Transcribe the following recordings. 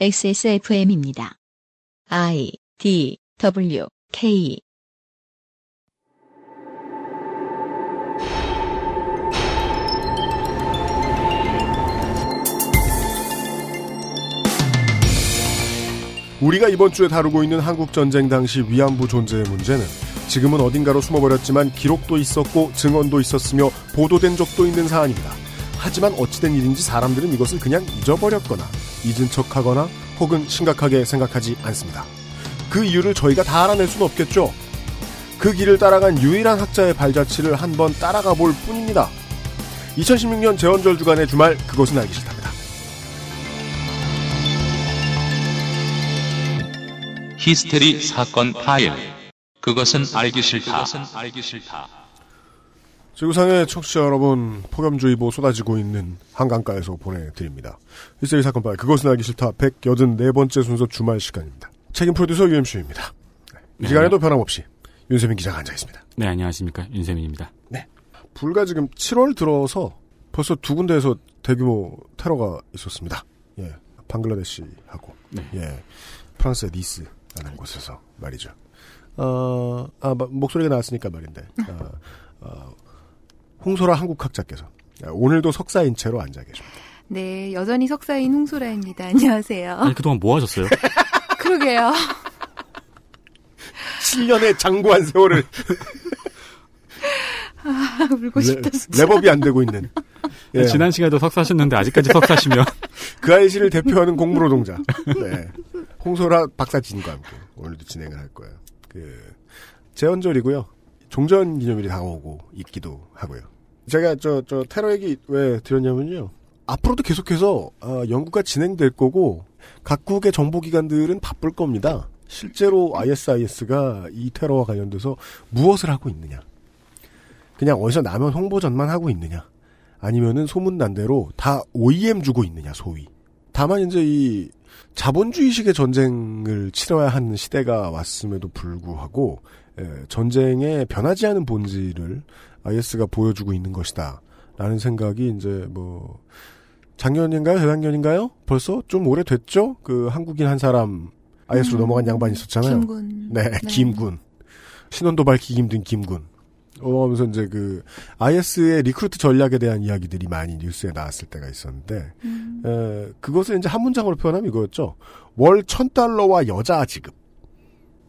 XSFM입니다. I D W K 우리가 이번 주에 다루고 있는 한국 전쟁 당시 위안부 존재의 문제는 지금은 어딘가로 숨어버렸지만 기록도 있었고 증언도 있었으며 보도된 적도 있는 사안입니다. 하지만 어찌된 일인지 사람들은 이것을 그냥 잊어버렸거나 잊은 척 하거나 혹은 심각하게 생각하지 않습니다. 그 이유를 저희가 다 알아낼 수는 없겠죠. 그 길을 따라간 유일한 학자의 발자취를 한번 따라가 볼 뿐입니다. 2016년 재원절 주간의 주말 그것은 알기 싫답니다. 히스테리 사건 파일. 그것은 알기 싫다. 지구상의 청취자 여러분, 폭염주의보 쏟아지고 있는 한강가에서 보내드립니다. 히스테리 사건 파일 그것은 알기 싫다 184번째 순서 주말 시간입니다. 책임 프로듀서 UMC입니다. 이 네. 시간에도 변함없이 윤세민 기자가 앉아있습니다. 네, 안녕하십니까. 윤세민입니다. 불과 지금 7월 들어서 벌써 두 군데에서 대규모 테러가 있었습니다. 예. 방글라데시하고, 네. 예. 프랑스의 니스라는 곳에서 말이죠. 어, 아, 마- 목소리가 나왔으니까 말인데, 어, 어, 홍소라 한국학자께서 오늘도 석사인 채로 앉아 계십니다. 네, 여전히 석사인 홍소라입니다. 안녕하세요. 아니, 그동안 뭐 하셨어요? 그러게요. 7년의 장구한 세월을 아, 울고 싶다, 진짜. 레, 랩업이 안 되고 있는. 예. 지난 시간에도 석사하셨는데 아직까지 석사시면. 그 아이씨를 대표하는 공무노동자. 네. 홍소라 박사진과 함께 오늘도 진행을 할 거예요. 그, 재헌절이고요. 종전 기념일이 다가오고 있기도 하고요. 제가 저, 저 테러 얘기 왜 드렸냐면요. 앞으로도 계속해서, 어, 연구가 진행될 거고, 각국의 정보기관들은 바쁠 겁니다. 실제로 ISIS가 이 테러와 관련돼서 무엇을 하고 있느냐. 그냥 어디서 나면 홍보전만 하고 있느냐. 아니면은 소문난 대로 다 OEM 주고 있느냐, 소위. 다만 이제 이 자본주의식의 전쟁을 치러야 하는 시대가 왔음에도 불구하고 에, 전쟁의 변하지 않은 본질을 IS가 보여주고 있는 것이다. 라는 생각이 이제 뭐 작년인가요? 재작년인가요? 벌써 좀 오래됐죠? 그 한국인 한 사람 IS로 음, 넘어간 양반이 있었잖아요. 김군. 네, 김군. 신원도 밝히기 힘든 김군. 어, 하면서 이제 그, IS의 recruit 전략에 대한 이야기들이 많이 뉴스에 나왔을 때가 있었는데, 음, 에, 그것을 이제 한 문장으로 표현하면 이거였죠. 월 천 달러와 여자 지급.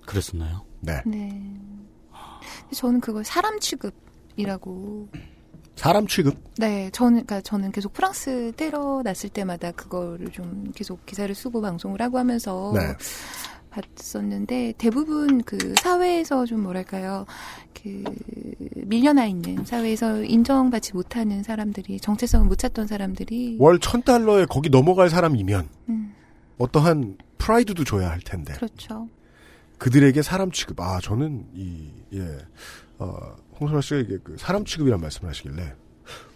그랬었나요? 네. 네. 저는 그걸 사람 취급 이라고. 사람 취급. 네, 저는, 그니까 저는 계속 프랑스 테러 났을 때마다 그거를 좀 계속 기사를 쓰고 방송을 하고 하면서 네. 봤었는데 대부분 그 사회에서 좀 뭐랄까요 그 밀려나 있는 사회에서 인정받지 못하는 사람들이 정체성을 못 찾던 사람들이 월 천 달러에 거기 넘어갈 사람이면, 음, 어떠한 프라이드도 줘야 할 텐데, 그렇죠. 그들에게 사람 취급. 아, 저는 이, 예, 어, 홍소라 씨가 이게 그 사람 취급이란 말씀을 하시길래,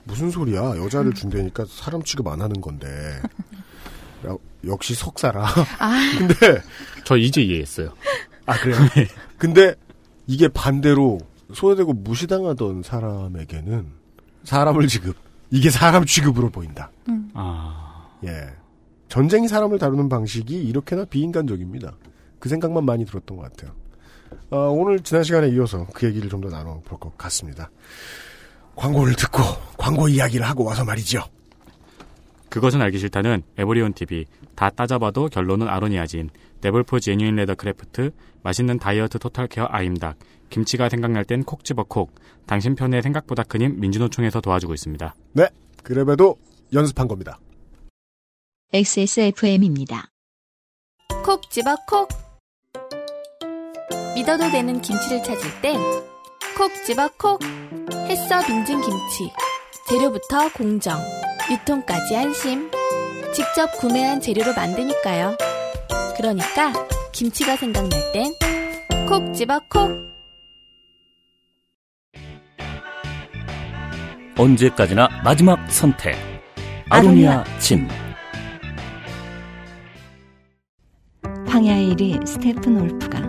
무슨 소리야. 여자를 준다니까 사람 취급 안 하는 건데. 야, 역시 석사라. 아, 근데, 저 이제 이해했어요. 아, 그래요? 근데, 이게 반대로 소외되고 무시당하던 사람에게는 사람을 지급. 이게 사람 취급으로 보인다. 음, 아, 예. 전쟁이 사람을 다루는 방식이 이렇게나 비인간적입니다. 그 생각만 많이 들었던 것 같아요. 어, 오늘 지난 시간에 이어서 그 얘기를 좀 더 나눠볼 것 같습니다. 광고를 듣고 광고 이야기를 하고 와서 말이죠. 그것은 알기 싫다는 에브리온 TV. 다 따져봐도 결론은 아로니아진. 데블포 genuine leather craft. 맛있는 다이어트 total care 아임닭. 김치가 생각날 땐 콕 집어 콕. 당신 편의 생각보다 큰 힘 민주노총에서 도와주고 있습니다. 네. 그래봬도 연습한 겁니다. XSFM입니다. 콕 집어 콕 믿어도 되는 김치를 찾을 땐 콕 집어 콕. 햇서 빙진 김치 재료부터 공정 유통까지 안심. 직접 구매한 재료로 만드니까요. 그러니까 김치가 생각날 땐 콕 집어 콕. 언제까지나 마지막 선택. 아로니아 진. 황야의 1위 스테픈 올프가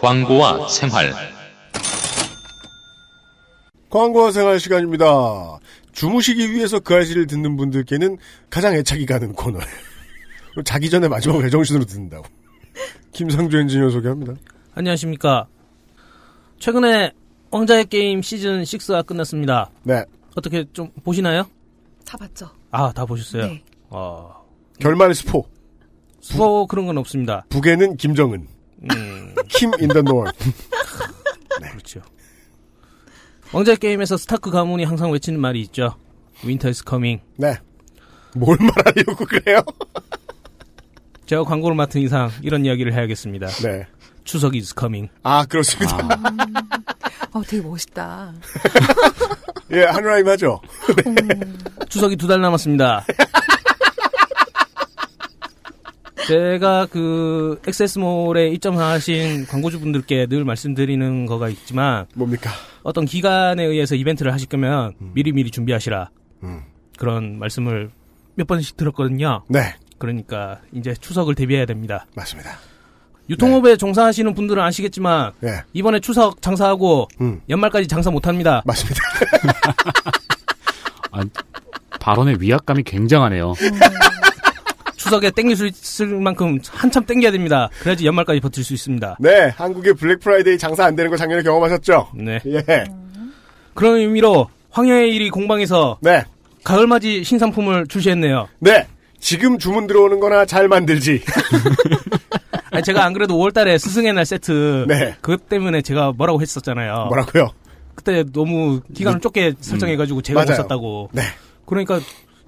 광고와 생활 광고와 생활 시간입니다. 주무시기 위해서 그알싫을 듣는 분들께는 가장 애착이 가는 코너. 자기 전에 마지막 맨정신으로 듣는다고. 김상주 엔지니어 소개합니다. 안녕하십니까. 최근에 왕좌의 게임 시즌 6가 끝났습니다. 네. 어떻게 좀 보시나요? 다 봤죠. 아, 다 보셨어요? 네. 어, 결말 스포. 수어 그런 건 없습니다. 북에는 김정은. 음, Kim in the North. 그렇죠. 왕자의 게임에서 스타크 가문이 항상 외치는 말이 있죠. Winter is coming. 네. 뭘 말하려고 그래요? 제가 광고를 맡은 이상 이런 이야기를 해야겠습니다. 네. 추석 is coming. 아, 그렇습니다. 어, 되게 멋있다. 예, 하늘라임 하죠. 추석이 두 달 남았습니다. 제가 그 엑세스몰에 입점하신 광고주분들께 늘 말씀드리는 거가 있지만 뭡니까? 어떤 기간에 의해서 이벤트를 하실 거면 미리미리 준비하시라 음. 그런 말씀을 몇 번씩 들었거든요. 네. 그러니까 이제 추석을 대비해야 됩니다. 맞습니다. 유통업에 종사하시는 분들은 아시겠지만 네. 이번에 추석 장사하고 음. 연말까지 장사 못합니다. 맞습니다. 발언의 위압감이 굉장하네요. 추석에 땡길 수 있을 만큼 한참 땡겨야 됩니다. 그래야지 연말까지 버틸 수 있습니다. 네, 한국의 블랙 프라이데이 장사 안 되는 거 작년에 경험하셨죠? 네. 예. 그런 의미로 황야의 이리 공방에서 네. 가을맞이 신상품을 출시했네요. 네. 지금 주문 들어오는 거나 잘 만들지. 아니, 제가 안 그래도 5월달에 스승의 날 세트 네. 그것 때문에 제가 뭐라고 했었잖아요. 뭐라고요? 그때 너무 기간을 좁게 설정해가지고 제가 못 맞아요. 샀다고. 네. 그러니까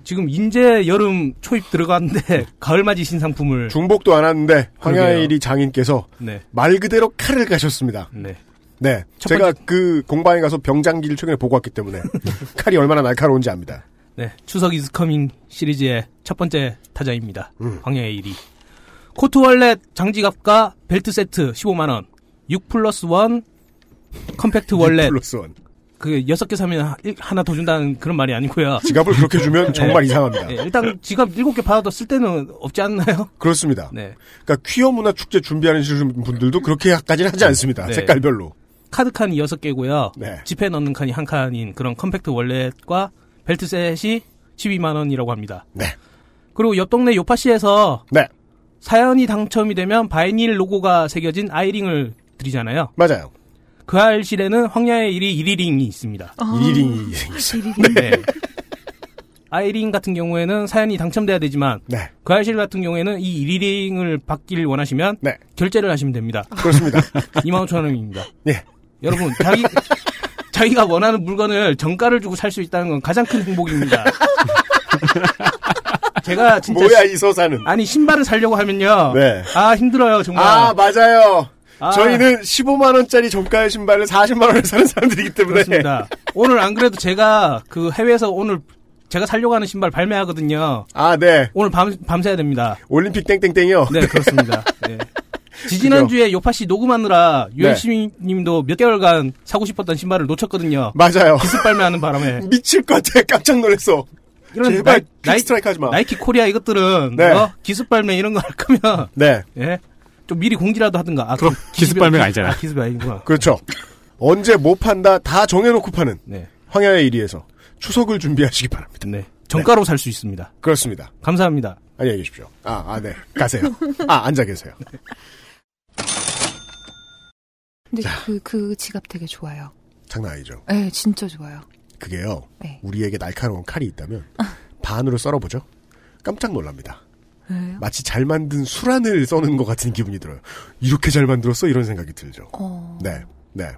지금 인제 여름 초입 들어갔는데 가을 맞이 신상품을 중복도 안 왔는데 그러게요. 황야의 이리 장인께서 네. 말 그대로 칼을 가셨습니다. 네. 네. 첫 제가 번째- 그 공방에 가서 병장기를 최근에 보고 왔기 때문에 칼이 얼마나 날카로운지 압니다. 네. 추석 is coming 시리즈의 첫 번째 타자입니다. 음. 황야의 이리. coat wallet 장지갑과 벨트 세트 15만 원. 6 플러스 1 compact wallet. plus one. 그 여섯 개 사면 하- 하나 더 준다는 그런 말이 아니고요. 지갑을 그렇게 주면 정말 이상합니다. 네, 일단 지갑 일곱 개 받아도 쓸 때는 없지 않나요? 그렇습니다. 네. 그러니까 퀴어 문화 축제 준비하는 분들도 그렇게까지는 하지 않습니다. 네. 색깔별로. 카드 칸이 여섯 개고요. 네. 지폐 넣는 칸이 한 칸인 그런 compact wallet과 벨트 셋이 12만 원이라고 합니다. 네. 그리고 옆 동네 요파시에서 네. 사연이 당첨이 되면 vinyl 로고가 새겨진 아이링을 드리잖아요. 맞아요. 그알싫에는 황야의 이리 1위링이 있습니다. 일일이 생겼어요. 네. 아이링 같은 경우에는 사연이 당첨돼야 되지만 네. 그 알실 같은 경우에는 이 1위링을 받길 원하시면 네. 결제를 하시면 됩니다. 그렇습니다. 25,000원입니다. 예. 여러분, 자기, 자기가 원하는 물건을 정가를 주고 살 수 있다는 건 가장 큰 행복입니다. 제가 진짜. 뭐야 이 서사는. 아니, 신발을 사려고 하면요. 네. 아, 힘들어요, 정말. 아 맞아요. 아. 저희는 15만 원짜리 정가의 신발을 40만 원에 사는 사람들이기 때문에 그렇습니다. 오늘 안 그래도 제가 그 해외에서 오늘 제가 살려고 하는 신발 발매하거든요. 아 네. 오늘 밤, 밤새야 됩니다. 올림픽 땡땡땡이요. 네, 그렇습니다. 네. 지지난주에 요파 씨 녹음하느라 네. 유현씨 님도 몇 개월간 사고 싶었던 신발을 놓쳤거든요. 맞아요. 기습 발매하는 바람에. 미칠 것 같아. 깜짝 놀랐어. 이런 제발 나이, 킥스트라이크 하지 마. 나이키 코리아 이것들은 네. 어? 기습 발매 이런 거 할 거면 네. 예? 좀 미리 공지라도 하든가. 아, 그럼 기습 발매가 아니잖아요. 아, 기습이 아니구나. 그렇죠. 언제 못 판다 다 정해놓고 파는 네. 황야의 1위에서 추석을 준비하시기 바랍니다. 네. 정가로 살수 있습니다. 그렇습니다. 감사합니다. 안녕히 계십시오. 아, 아, 네. 가세요. 아, 앉아 계세요. 근데 그, 그 지갑 되게 좋아요. 장난 아니죠. 네, 진짜 좋아요. 그게요. 네. 우리에게 날카로운 칼이 있다면 반으로 썰어보죠. 깜짝 놀랍니다. 왜요? 마치 잘 만든 수란을 써는 것 같은 기분이 들어요. 이렇게 잘 만들었어? 이런 생각이 들죠. 어. 네, 네.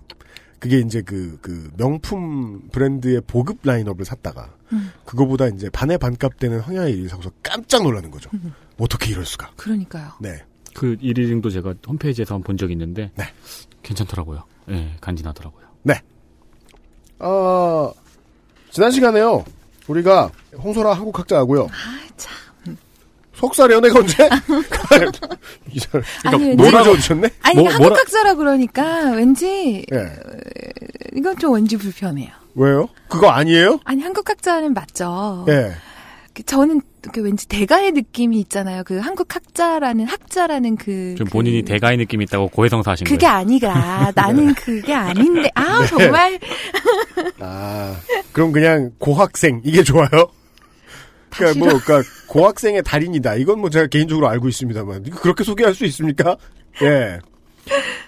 그게 이제 그, 그, 명품 브랜드의 보급 라인업을 샀다가, 음. 그거보다 이제 반의 반값 되는 황야의 일이 사고서 깜짝 놀라는 거죠. 음. 어떻게 이럴 수가. 그러니까요. 네. 그 1위링도 제가 홈페이지에서 한 번 본 적이 있는데 네. 괜찮더라고요. 예, 간지나더라고요. 어, 지난 시간에요. 우리가 홍소라 한국학자하고요. 아, 참. 석살 연애가 언제? 이 사람 아니, 왠지- 노래 적으셨네? 아니 뭐- 한국 뭐라- 학자라 그러니까 왠지 예. 이건 좀 왠지 불편해요. 왜요? 그거 아니에요? 아니 한국 학자는 맞죠. 예. 그 저는 그 왠지 대가의 느낌이 있잖아요. 그 한국 학자라는 학자라는 그좀 그- 본인이 대가의 느낌이 있다고 고해성사 하신 그게 거예요. 아니라 나는 그게 아닌데 아 네. 정말 아, 그럼 그냥 고학생 이게 좋아요? 그러니까 뭐, 그러니까 고학생의 달인이다. 이건 뭐 제가 개인적으로 알고 있습니다만 그렇게 소개할 수 있습니까? 예.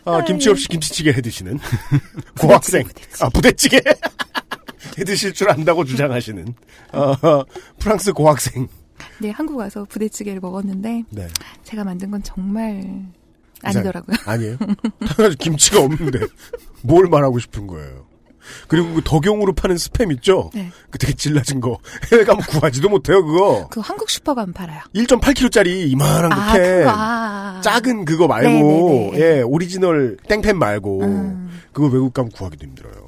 아, 김치 없이 김치찌개 해 드시는 고학생. 아, 부대찌개 해 드실 줄 안다고 주장하시는 어, 프랑스 고학생. 네 한국 와서 부대찌개를 먹었는데 네. 제가 만든 건 정말 아니더라고요. 아니에요. 김치가 없는데 뭘 말하고 싶은 거예요. 그리고 그 덕용으로 파는 스팸 있죠? 네. 그 되게 질 낮은 거. 해외 가면 구하지도 못해요, 그거. 그 한국 슈퍼 가면 팔아요. 1.8kg짜리 이만한 그아 캔. 그거 아. 작은 그거 말고, 네네네. 예, 오리지널 땡팬 말고, 음. 그거 외국 가면 구하기도 힘들어요.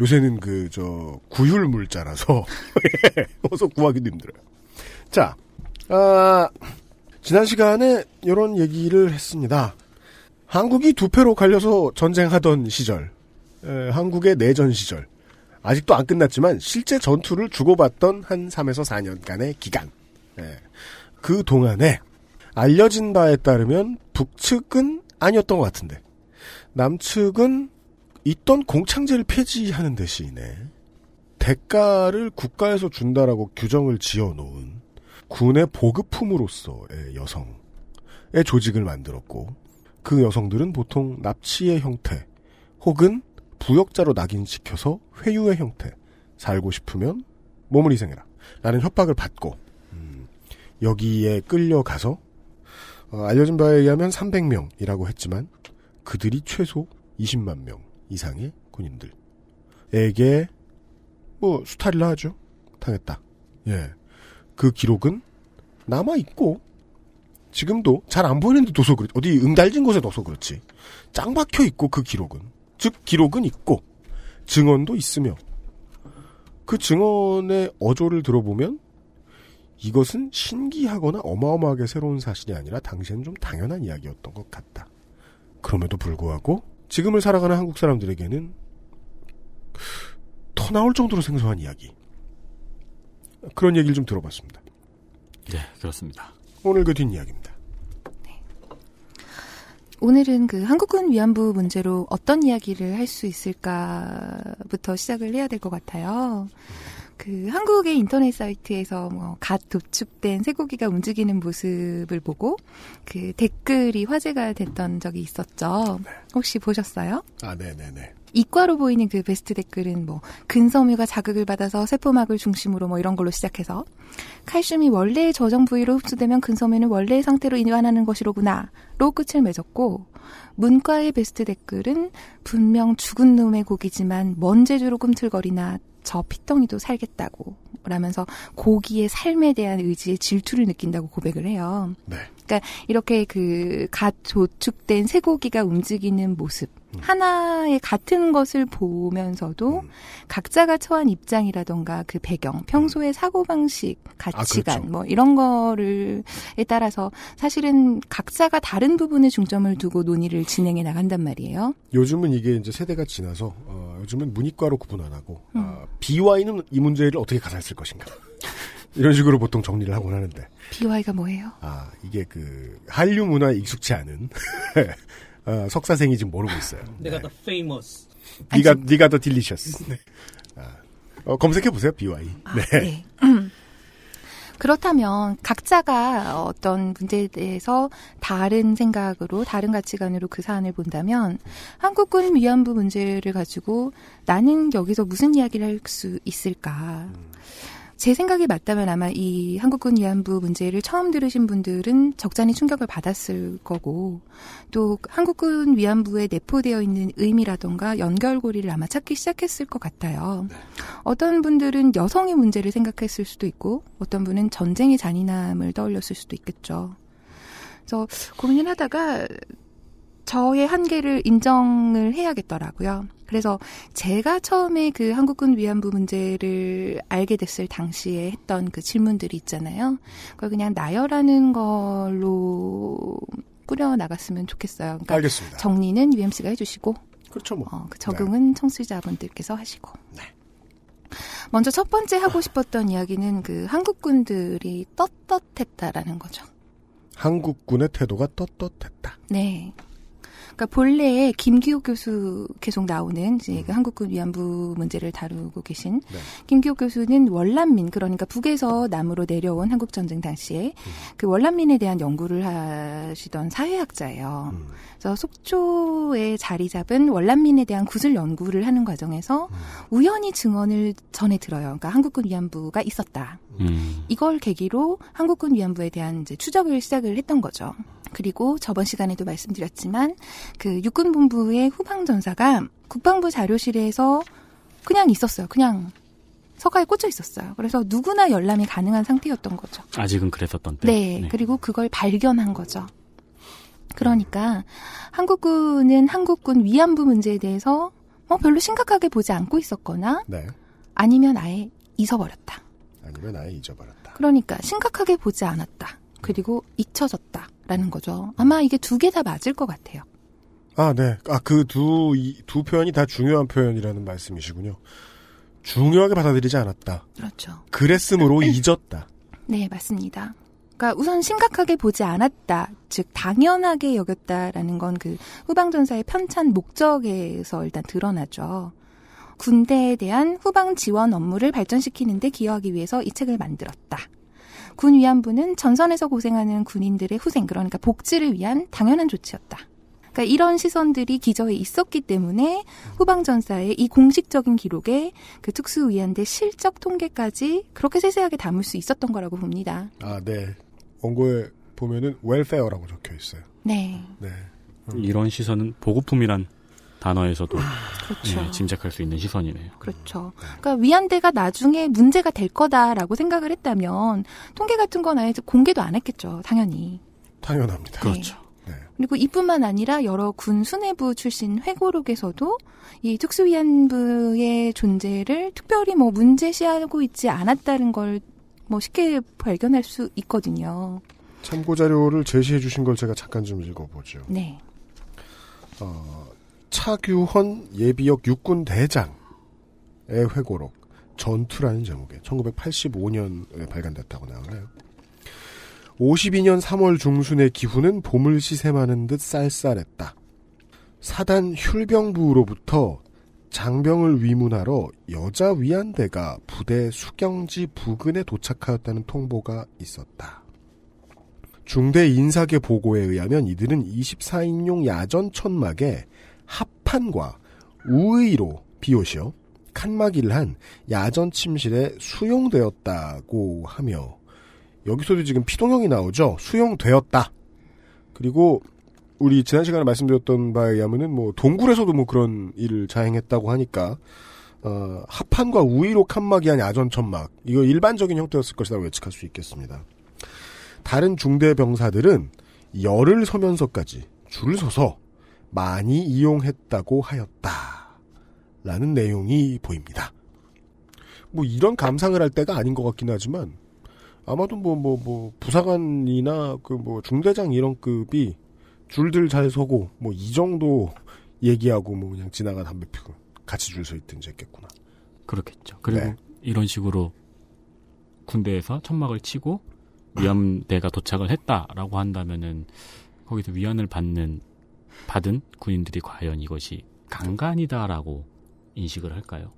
요새는 그, 저, 구휼 물자라서, 예, 어서 구하기도 힘들어요. 자, 아, 지난 시간에 이런 얘기를 했습니다. 한국이 두 패로 갈려서 전쟁하던 시절, 에, 한국의 내전 시절, 아직도 안 끝났지만 실제 전투를 주고받던 한 3에서 4년간의 기간. 예. 그 동안에 알려진 바에 따르면 북측은 아니었던 것 같은데 남측은 있던 공창제를 폐지하는 대신에 대가를 국가에서 준다라고 규정을 지어놓은 군의 보급품으로서의 여성의 조직을 만들었고 그 여성들은 보통 납치의 형태 혹은 부역자로 낙인시켜서 회유의 형태 살고 싶으면 몸을 희생해라 라는 협박을 받고 음, 여기에 끌려가서 어, 알려진 바에 의하면 300명이라고 했지만 그들이 최소 20만 명 이상의 군인들에게 뭐 수탈이라 하죠. 당했다. 예. 그 기록은 남아 있고 지금도 잘 안 보이는데 둬서 그렇 어디 응달진 곳에 둬서 그렇지. 짱 박혀 있고 그 기록은 즉 기록은 있고 증언도 있으며 그 증언의 어조를 들어보면 이것은 신기하거나 어마어마하게 새로운 사실이 아니라 당시엔 좀 당연한 이야기였던 것 같다. 그럼에도 불구하고 지금을 살아가는 한국 사람들에게는 더 나올 정도로 생소한 이야기. 그런 얘기를 좀 들어봤습니다. 네, 그렇습니다. 오늘 그 뒷이야기입니다. 오늘은 그 한국군 위안부 문제로 어떤 이야기를 할 수 있을까부터 시작을 해야 될 것 같아요. 그 한국의 인터넷 사이트에서 뭐갓 도축된 쇠고기가 움직이는 모습을 보고 그 댓글이 화제가 됐던 적이 있었죠. 혹시 보셨어요? 아, 네 네 네. 이과로 보이는 그 베스트 댓글은 뭐 근섬유가 자극을 받아서 세포막을 중심으로 뭐 이런 걸로 시작해서 칼슘이 원래의 저장 부위로 흡수되면 근섬유는 원래의 상태로 이완하는 것이로구나로 끝을 맺었고 문과의 베스트 댓글은 분명 죽은 놈의 고기지만 먼 제주로 꿈틀거리나 저 피덩이도 살겠다고 라면서 고기의 삶에 대한 의지의 질투를 느낀다고 고백을 해요. 네. 그러니까 이렇게 그갓 조축된 쇠고기가 움직이는 모습 하나의 같은 것을 보면서도 음. 각자가 처한 입장이라던가 그 배경, 평소의 사고 방식, 가치관 아, 그렇죠. 뭐 이런 거를에 따라서 사실은 각자가 다른 부분에 중점을 두고 논의를 진행해 나간단 말이에요. 요즘은 이게 이제 세대가 지나서 어, 요즘은 문이과로 구분 안 하고 음. 어, BY는 이 문제를 어떻게 쓸 것인가 이런 식으로 보통 정리를 하곤 하는데 BY가 뭐예요? 아 이게 그 한류 문화에 익숙치 않은 어, 석사생이 지금 모르고 있어요. 내가 더 famous. 네가 네가 더 delicious. 네. 아, 어, 검색해 보세요 BY. 네. 네. 그렇다면 각자가 어떤 문제에 대해서 다른 생각으로 다른 가치관으로 그 사안을 본다면 한국군 위안부 문제를 가지고 나는 여기서 무슨 이야기를 할 수 있을까? 제 생각이 맞다면 아마 이 한국군 위안부 문제를 처음 들으신 분들은 적잖이 충격을 받았을 거고 또 한국군 위안부에 내포되어 있는 의미라던가 연결고리를 아마 찾기 시작했을 것 같아요. 어떤 분들은 여성의 문제를 생각했을 수도 있고 어떤 분은 전쟁의 잔인함을 떠올렸을 수도 있겠죠. 그래서 고민을 하다가 저의 한계를 인정을 해야겠더라고요. 그래서 제가 처음에 그 한국군 위안부 문제를 알게 됐을 당시에 했던 그 질문들이 있잖아요. 그걸 그냥 나열하는 걸로 꾸려 나갔으면 좋겠어요. 그러니까 알겠습니다. 정리는 UMC가 해주시고, 그렇죠 뭐. 어, 그 적용은 청취자분들께서 하시고. 먼저 첫 번째 하고 싶었던 이야기는 그 한국군들이 떳떳했다라는 거죠. 한국군의 태도가 떳떳했다. 네. 그러니까 본래에 김기호 교수 계속 나오는 이제 그 한국군 위안부 문제를 다루고 계신 네. 김기호 교수는 월남민 그러니까 북에서 남으로 내려온 한국 전쟁 당시에 그 월남민에 대한 연구를 하시던 사회학자예요. 음. 그래서 속초에 자리 잡은 월남민에 대한 구슬 연구를 하는 과정에서 우연히 증언을 전해 들어요. 그러니까 한국군 위안부가 있었다. 음. 이걸 계기로 한국군 위안부에 대한 이제 추적을 시작을 했던 거죠. 그리고 저번 시간에도 말씀드렸지만 그 육군본부의 후방전사가 국방부 자료실에서 그냥 있었어요. 그냥 서가에 꽂혀 있었어요. 그래서 누구나 열람이 가능한 상태였던 거죠. 아직은 그랬었던 때. 네, 그리고 그걸 발견한 거죠. 그러니까 한국군은 한국군 위안부 문제에 대해서 뭐 별로 심각하게 보지 않고 있었거나 네. 아니면 아예 잊어버렸다. 아니면 아예 잊어버렸다. 그러니까 심각하게 보지 않았다. 그리고 잊혀졌다라는 거죠. 아마 이게 두 개 다 맞을 것 같아요. 아, 네. 아, 그 두, 이- 두 표현이 다 중요한 표현이라는 말씀이시군요. 중요하게 받아들이지 않았다. 그렇죠. 그랬으므로 잊었다. 네, 맞습니다. 그러니까 우선 심각하게 보지 않았다, 즉 당연하게 여겼다라는 건 그 후방전사의 편찬 목적에서 일단 드러나죠. 군대에 대한 후방 지원 업무를 발전시키는 데 기여하기 위해서 이 책을 만들었다. 군 위안부는 전선에서 고생하는 군인들의 후생, 그러니까 복지를 위한 당연한 조치였다. 그러니까 이런 시선들이 기저에 있었기 때문에 후방전사의 이 공식적인 기록에 그 특수위안대 실적 통계까지 그렇게 세세하게 담을 수 있었던 거라고 봅니다. 아, 네. 원고에 보면은 웰페어라고 적혀 있어요. 네. 네. 이런 시선은 보고품이란 단어에서도 그렇죠. 예, 짐작할 수 있는 시선이네요. 그렇죠. 그러니까 위안대가 나중에 문제가 될 거다라고 생각을 했다면 통계 같은 건 아예 공개도 안 했겠죠. 당연히. 당연합니다. 그렇죠. 그리고 이뿐만 아니라 여러 군 수뇌부 출신 회고록에서도 이 특수위안부의 존재를 특별히 뭐 문제시하고 있지 않았다는 걸 뭐 쉽게 발견할 수 있거든요. 참고 자료를 제시해 주신 걸 제가 잠깐 좀 읽어보죠. 네. 어, 차규헌 예비역 육군 대장의 회고록 전투라는 제목에 1985년에 발간됐다고 나오네요. 52년 3월 중순의 기후는 봄을 시샘하는 듯 쌀쌀했다. 사단 휼병부로부터 장병을 위문하러 여자 위안대가 부대 수경지 부근에 도착하였다는 통보가 있었다. 중대 인사계 보고에 의하면 이들은 24인용 야전 천막에 합판과 우의로 비옷이요 칸막이를 한 야전 침실에 수용되었다고 하며 여기서도 지금 피동형이 나오죠. 수용되었다. 그리고 우리 지난 시간에 말씀드렸던 바에 의하면은 뭐 동굴에서도 뭐 그런 일을 자행했다고 하니까 어, 합판과 우의로 칸막이한 야전 천막 이거 일반적인 형태였을 것이라고 예측할 수 있겠습니다. 다른 중대 병사들은 열을 서면서까지 줄을 서서 많이 이용했다고 하였다. 라는 내용이 보입니다. 뭐 이런 감상을 할 때가 아닌 것 같긴 하지만 아마도 뭐뭐 뭐 부사관이나 그 뭐 중대장 이런 급이 줄들 잘 서고 뭐 이 정도 얘기하고 뭐 그냥 지나가 담배 피고 같이 줄 서 있든지 했겠구나. 그렇겠죠. 그리고 네. 이런 식으로 군대에서 천막을 치고 위안대가 도착을 했다라고 한다면은 거기서 위안을 받는 받은 군인들이 과연 이것이 강간이다라고 인식을 할까요?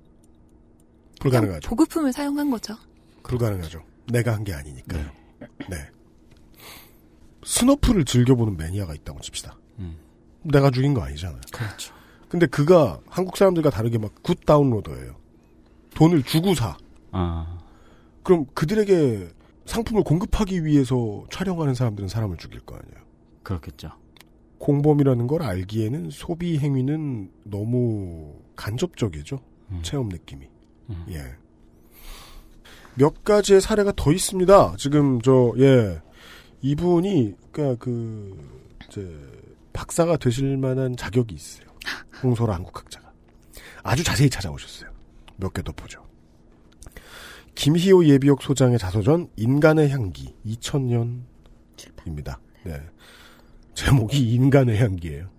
불가능하죠. 보급품을 사용한 거죠. 불가능하죠. 내가 한 게 아니니까요. 네. 스너프를 즐겨보는 매니아가 있다고 칩시다. 음. 내가 죽인 거 아니잖아요. 그렇죠. 근데 그가 한국 사람들과 다르게 막 good downloader예요. 돈을 주고 사. 아, 그럼 그들에게 상품을 공급하기 위해서 촬영하는 사람들은 사람을 죽일 거 아니에요. 그렇겠죠. 공범이라는 걸 알기에는 소비 행위는 너무 간접적이죠. 체험 느낌이. 예. 몇 가지의 사례가 더 있습니다. 지금 저 예. 이분이 그러니까 그 이제 박사가 되실 만한 자격이 있어요. 홍소라 한국학자가. 아주 자세히 찾아오셨어요. 몇 개 더 보죠. 김희호 예비역 소장의 자서전 인간의 향기 2000년입니다. 네. 제목이 인간의 향기예요.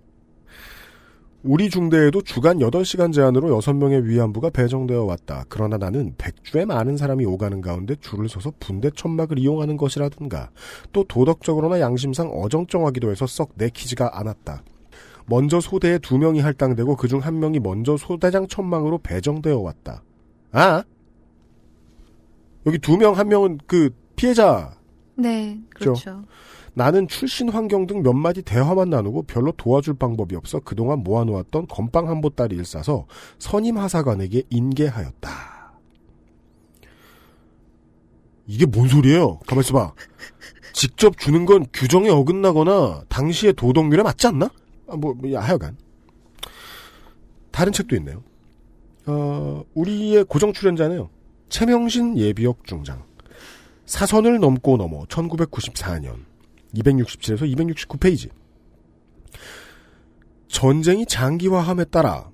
우리 중대에도 주간 8시간 제한으로 6명의 위안부가 배정되어 왔다. 그러나 나는 백주에 많은 사람이 오가는 가운데 줄을 서서 분대 천막을 이용하는 것이라든가 또 도덕적으로나 양심상 어정쩡하기도 해서 썩 내키지가 않았다. 먼저 소대에 두 명이 할당되고 그중 한 명이 먼저 소대장 천막으로 배정되어 왔다. 아? 여기 두 명, 한 명은 그 피해자 네, 그렇죠. 나는 출신 환경 등 몇 마디 대화만 나누고 별로 도와줄 방법이 없어 그동안 모아놓았던 건빵 한 보따리를 싸서 선임 하사관에게 인계하였다. 이게 뭔 소리예요? 가만 있어 봐. 직접 주는 건 규정에 어긋나거나 당시의 도덕률에 맞지 않나? 아, 뭐, 뭐, 야, 하여간. 다른 책도 있네요. 어, 우리의 고정 출연자네요. 최명신 예비역 중장. 사선을 넘고 넘어 1994년 267에서 269페이지. 전쟁이 장기화함에 따라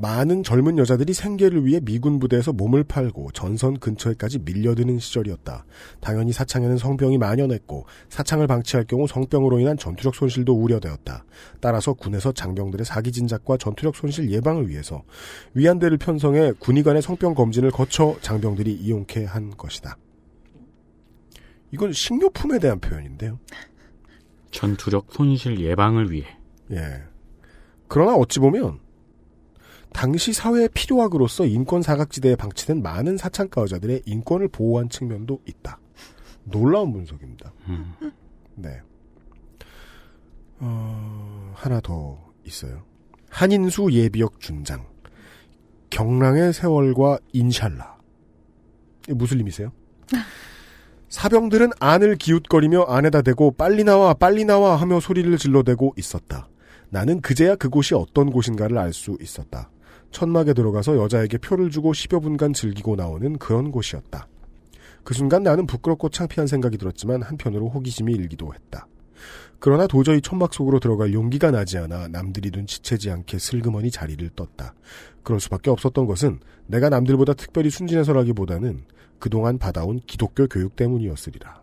많은 젊은 여자들이 생계를 위해 미군 부대에서 몸을 팔고 전선 근처에까지 밀려드는 시절이었다. 당연히 사창에는 성병이 만연했고 사창을 방치할 경우 성병으로 인한 전투력 손실도 우려되었다. 따라서 군에서 장병들의 사기 진작과 전투력 손실 예방을 위해서 위안대를 편성해 군의 간의 성병 검진을 거쳐 장병들이 이용케 한 것이다. 이건 식료품에 대한 표현인데요. 전투력 손실 예방을 위해. 예. 그러나 어찌 보면 당시 사회의 필요악으로서 인권 사각지대에 방치된 많은 사창가 여자들의 인권을 보호한 측면도 있다. 놀라운 분석입니다. 음. 네. 어, 하나 더 있어요. 한인수 예비역 준장. 경랑의 세월과 인샬라. 의미세요? 사병들은 안을 기웃거리며 안에다 대고 빨리 나와 빨리 나와 하며 소리를 질러대고 있었다. 나는 그제야 그곳이 어떤 곳인가를 알 수 있었다. 천막에 들어가서 여자에게 표를 주고 10여 분간 즐기고 나오는 그런 곳이었다. 그 순간 나는 부끄럽고 창피한 생각이 들었지만 한편으로 호기심이 일기도 했다. 그러나 도저히 천막 속으로 들어갈 용기가 나지 않아 남들이 눈치채지 않게 슬그머니 자리를 떴다. 그럴 수밖에 없었던 것은 내가 남들보다 특별히 순진해서라기보다는 그동안 받아온 기독교 교육 때문이었으리라.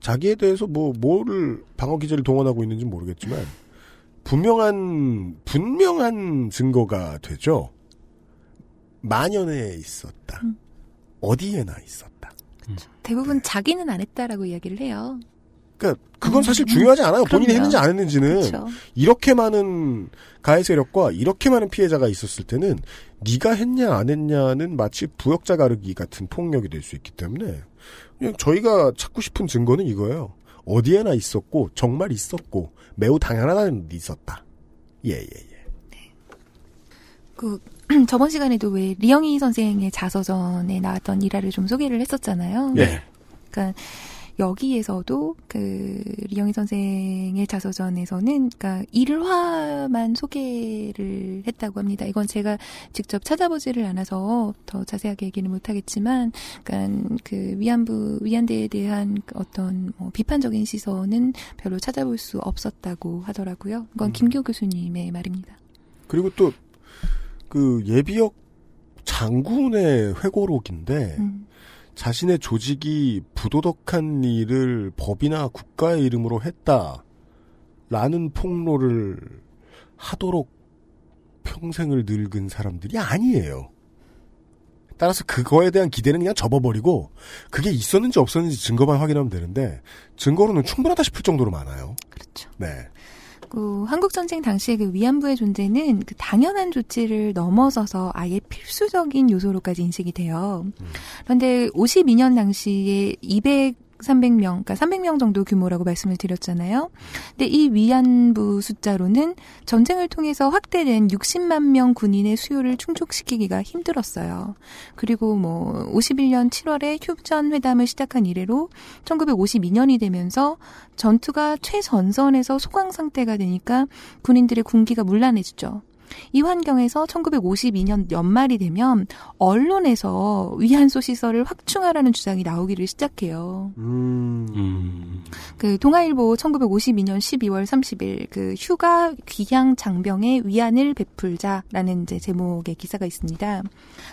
자기에 대해서 뭐, 뭐를 방어 기제를 동원하고 있는지 모르겠지만, 분명한, 분명한 증거가 되죠. 만연해 있었다. 음. 어디에나 있었다. 대부분 자기는 안 했다라고 이야기를 해요. 그러니까 그건 사실 음, 중요하지 않아요. 본인이 그럼요. 했는지 안 했는지는 그렇죠. 이렇게 많은 가해 세력과 이렇게 많은 피해자가 있었을 때는 네가 했냐 안 했냐는 마치 부역자 가르기 같은 폭력이 될 수 있기 때문에 그냥 저희가 찾고 싶은 증거는 이거예요. 어디에나 있었고 정말 있었고 매우 당연하다는 데 있었다. 예예 예. 그 저번 시간에도 왜 리영희 선생의 자서전에 나왔던 일화를 좀 소개를 했었잖아요. 예. 그러니까 여기에서도 그 리영희 선생의 자서전에서는 그러니까 일화만 소개를 했다고 합니다. 이건 제가 직접 찾아보지를 않아서 더 자세하게 얘기는 못하겠지만, 그러니까 그 위안부 위안대에 대한 그 어떤 뭐 비판적인 시선은 별로 찾아볼 수 없었다고 하더라고요. 이건 김교 교수님의 말입니다. 그리고 또 그 예비역 장군의 회고록인데 음. 자신의 조직이 부도덕한 일을 법이나 국가의 이름으로 했다라는 폭로를 하도록 평생을 늙은 사람들이 아니에요. 따라서 그거에 대한 기대는 그냥 접어버리고 그게 있었는지 없었는지 증거만 확인하면 되는데 증거로는 충분하다 싶을 정도로 많아요. 그렇죠. 네. 그 한국 전쟁 당시의 그 위안부의 존재는 그 당연한 조치를 넘어서서 아예 필수적인 요소로까지 인식이 돼요. 그런데 52년 당시에 200 300명, 그러니까 300명 정도 규모라고 말씀을 드렸잖아요. 근데 이 위안부 숫자로는 전쟁을 통해서 확대된 60만 명 군인의 수요를 충족시키기가 힘들었어요. 그리고 뭐 51년 7월에 휴전 회담을 시작한 이래로 1952년이 되면서 전투가 최전선에서 소강 상태가 되니까 군인들의 군기가 문란해지죠. 이 환경에서 1952년 연말이 되면 언론에서 위안소 시설을 확충하라는 주장이 나오기를 시작해요. 음. 음. 그 동아일보 1952년 12월 30일 그 휴가 귀향 장병의 위안을 베풀자라는 이제 제목의 기사가 있습니다.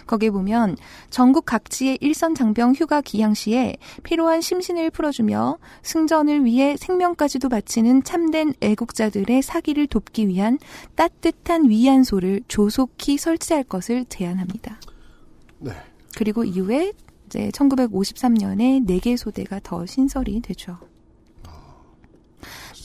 거기에 보면 전국 각지의 일선 장병 휴가 귀향 시에 필요한 심신을 풀어주며 승전을 위해 생명까지도 바치는 참된 애국자들의 사기를 돕기 위한 따뜻한 위안 소를 조속히 설치할 것을 제안합니다. 네. 그리고 이후에 이제 1953년에 4개 소대가 더 신설이 되죠.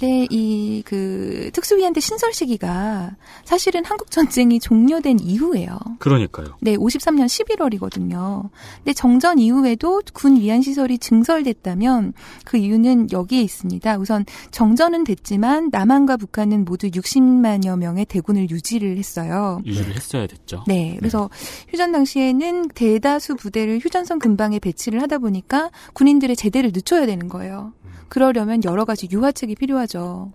네, 이, 그, 특수위안대 신설 시기가 사실은 한국 전쟁이 종료된 이후예요. 그러니까요. 네, 53년 11월이거든요. 근데 정전 이후에도 군 위안 시설이 증설됐다면 그 이유는 여기에 있습니다. 우선 정전은 됐지만 남한과 북한은 모두 60만여 명의 대군을 유지를 했어요. 유지를 했어야 됐죠. 네, 그래서 휴전 당시에는 대다수 부대를 휴전선 근방에 배치를 하다 보니까 군인들의 제대를 늦춰야 되는 거예요. 그러려면 여러 가지 유화책이 필요하죠.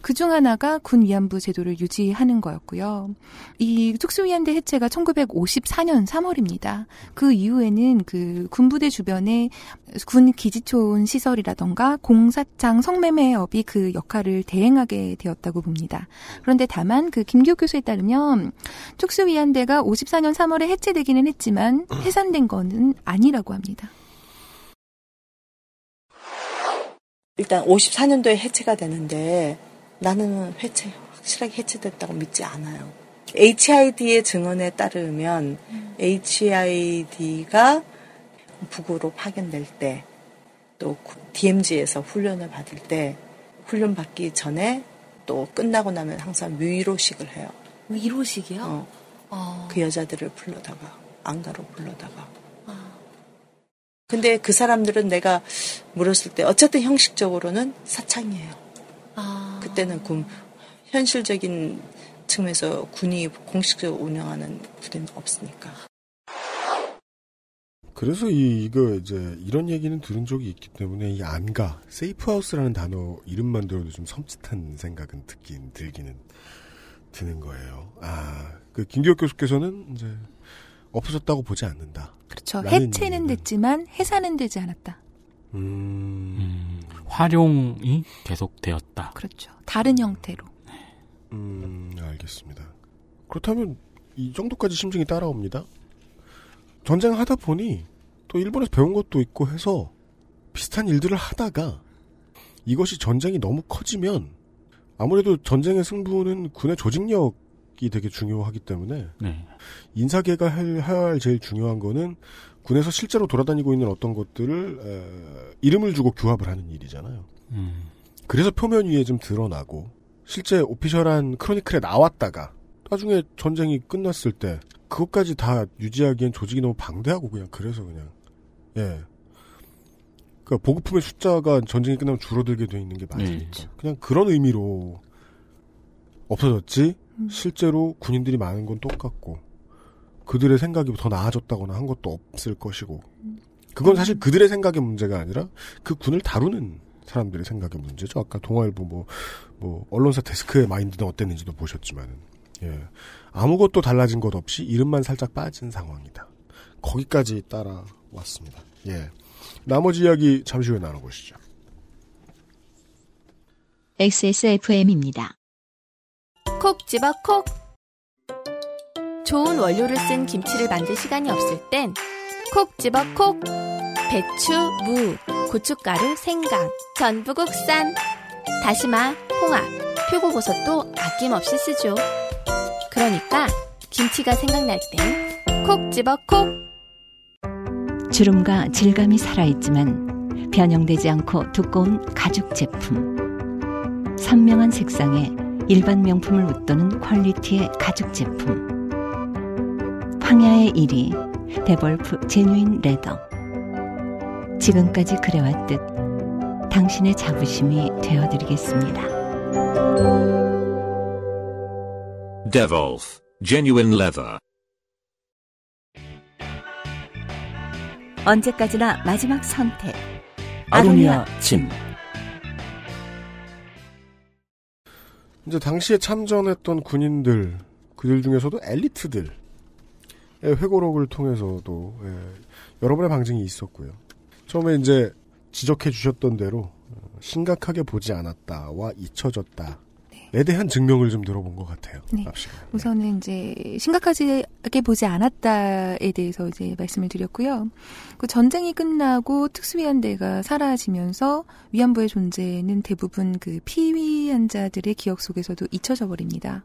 그중 하나가 군 위안부 제도를 유지하는 거였고요. 이 특수위안대 해체가 1954년 3월입니다. 그 이후에는 그 군부대 주변에 군 기지촌 시설이라던가 공사장 성매매업이 그 역할을 대행하게 되었다고 봅니다. 그런데 다만 그 김기욱 교수에 따르면 특수위안대가 54년 3월에 해체되기는 했지만 해산된 거는 아니라고 합니다. 일단 54년도에 해체가 되는데 나는 해체 확실하게 해체됐다고 믿지 않아요. HID의 증언에 따르면 HID가 북으로 파견될 때 또 DMZ에서 훈련을 받을 때 훈련 받기 전에 또 끝나고 나면 항상 위로식을 해요. 위로식이요? 어. 어. 그 여자들을 불러다가 안가로 불러다가 근데 그 사람들은 내가 물었을 때 어쨌든 형식적으로는 사창이에요. 아. 그때는 군 현실적인 측면에서 군이 공식적으로 운영하는 부대는 없으니까. 그래서 이, 이거 이제 이런 얘기는 들은 적이 있기 때문에 이 안가 세이프하우스라는 단어 이름만 들어도 좀 섬찟한 생각은 듣긴 들기는 드는 거예요. 아, 그 김기혁 교수께서는 이제 없어졌다고 보지 않는다. 그렇죠. 해체는 얘기는. 됐지만 해산은 되지 않았다. 음, 음, 활용이 계속되었다. 그렇죠. 다른 형태로. 음, 알겠습니다. 그렇다면 이 정도까지 심증이 따라옵니다. 전쟁하다 보니 또 일본에서 배운 것도 있고 해서 비슷한 일들을 하다가 이것이 전쟁이 너무 커지면 아무래도 전쟁의 승부는 군의 조직력 이 되게 중요하기 때문에 네. 인사계가 할, 할 제일 중요한 거는 군에서 실제로 돌아다니고 있는 어떤 것들을 에, 이름을 주고 규합을 하는 일이잖아요. 음, 그래서 표면 위에 좀 드러나고 실제 오피셜한 크로니클에 나왔다가 나중에 전쟁이 끝났을 때 그것까지 다 유지하기엔 조직이 너무 방대하고 그냥 그래서 그냥 예. 그러니까 보급품의 숫자가 전쟁이 끝나면 줄어들게 돼 있는 게 맞으니까 네. 그냥 그런 의미로 없어졌지 음. 실제로 군인들이 많은 건 똑같고 그들의 생각이 더 나아졌다거나 한 것도 없을 것이고 그건 사실 그들의 생각의 문제가 아니라 그 군을 다루는 사람들의 생각의 문제죠. 아까 동아일보 뭐, 뭐, 언론사 데스크의 마인드는 어땠는지도 보셨지만은, 예. 아무것도 달라진 것 없이 이름만 살짝 빠진 상황이다. 거기까지 따라왔습니다. 예. 나머지 이야기 잠시 후에 나눠보시죠. XSFM입니다. 콕 집어 콕. 좋은 원료를 쓴 김치를 만들 시간이 없을 땐 콕 집어 콕. 배추, 무, 고춧가루, 생강, 전부 국산. 다시마, 홍합, 표고버섯도 아낌없이 쓰죠. 그러니까 김치가 생각날 땐 콕 집어 콕. 주름과 질감이 살아있지만 변형되지 않고 두꺼운 가죽 제품. 선명한 색상에 일반 명품을 웃도는 quality의 가죽 제품. 황야의 이리 데볼프 genuine leather. 지금까지 그래왔듯 당신의 자부심이 되어드리겠습니다. Devolf, genuine leather. 언제까지나 마지막 선택. 아로니아 침. 이제 당시에 참전했던 군인들, 그들 중에서도 엘리트들의 회고록을 통해서도, 예, 여러분의 방증이 있었고요. 처음에 이제 지적해 주셨던 대로, 어, 심각하게 보지 않았다와 잊혀졌다 에 대한 증명을 좀 들어본 것 같아요. 네. 앞시가. 우선은 이제 심각하게 보지 않았다에 대해서 이제 말씀을 드렸고요. 그 전쟁이 끝나고 특수위안대가 사라지면서 위안부의 존재는 대부분 그 피위안자들의 기억 속에서도 잊혀져 버립니다.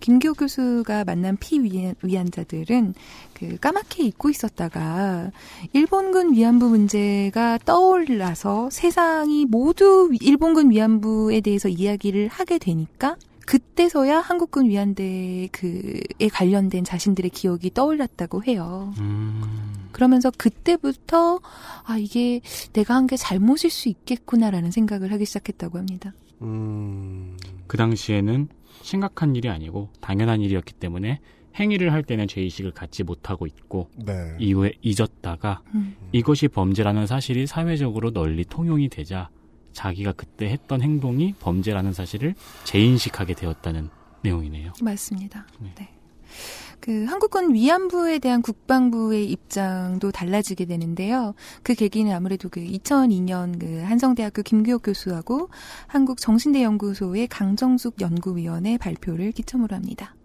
김기호 교수가 만난 피위안자들은 그 까맣게 잊고 있었다가 일본군 위안부 문제가 떠올라서 세상이 모두 일본군 위안부에 대해서 이야기를 하게 되니까 그때서야 한국군 위안대 그에 관련된 자신들의 기억이 떠올랐다고 해요. 음, 그러면서 그때부터 아 이게 내가 한 게 잘못일 수 있겠구나라는 생각을 하기 시작했다고 합니다. 음, 그 당시에는 심각한 일이 아니고 당연한 일이었기 때문에 행위를 할 때는 죄의식을 갖지 못하고 있고 네. 이후에 잊었다가 음. 이것이 범죄라는 사실이 사회적으로 널리 통용이 되자 자기가 그때 했던 행동이 범죄라는 사실을 재인식하게 되었다는 내용이네요. 맞습니다. 네. 네. 그 한국군 위안부에 대한 국방부의 입장도 달라지게 되는데요. 그 계기는 아무래도 그 2002년 그 한성대학교 김규혁 교수하고 한국 정신대 연구소의 강정숙 연구위원의 발표를 기점으로 합니다.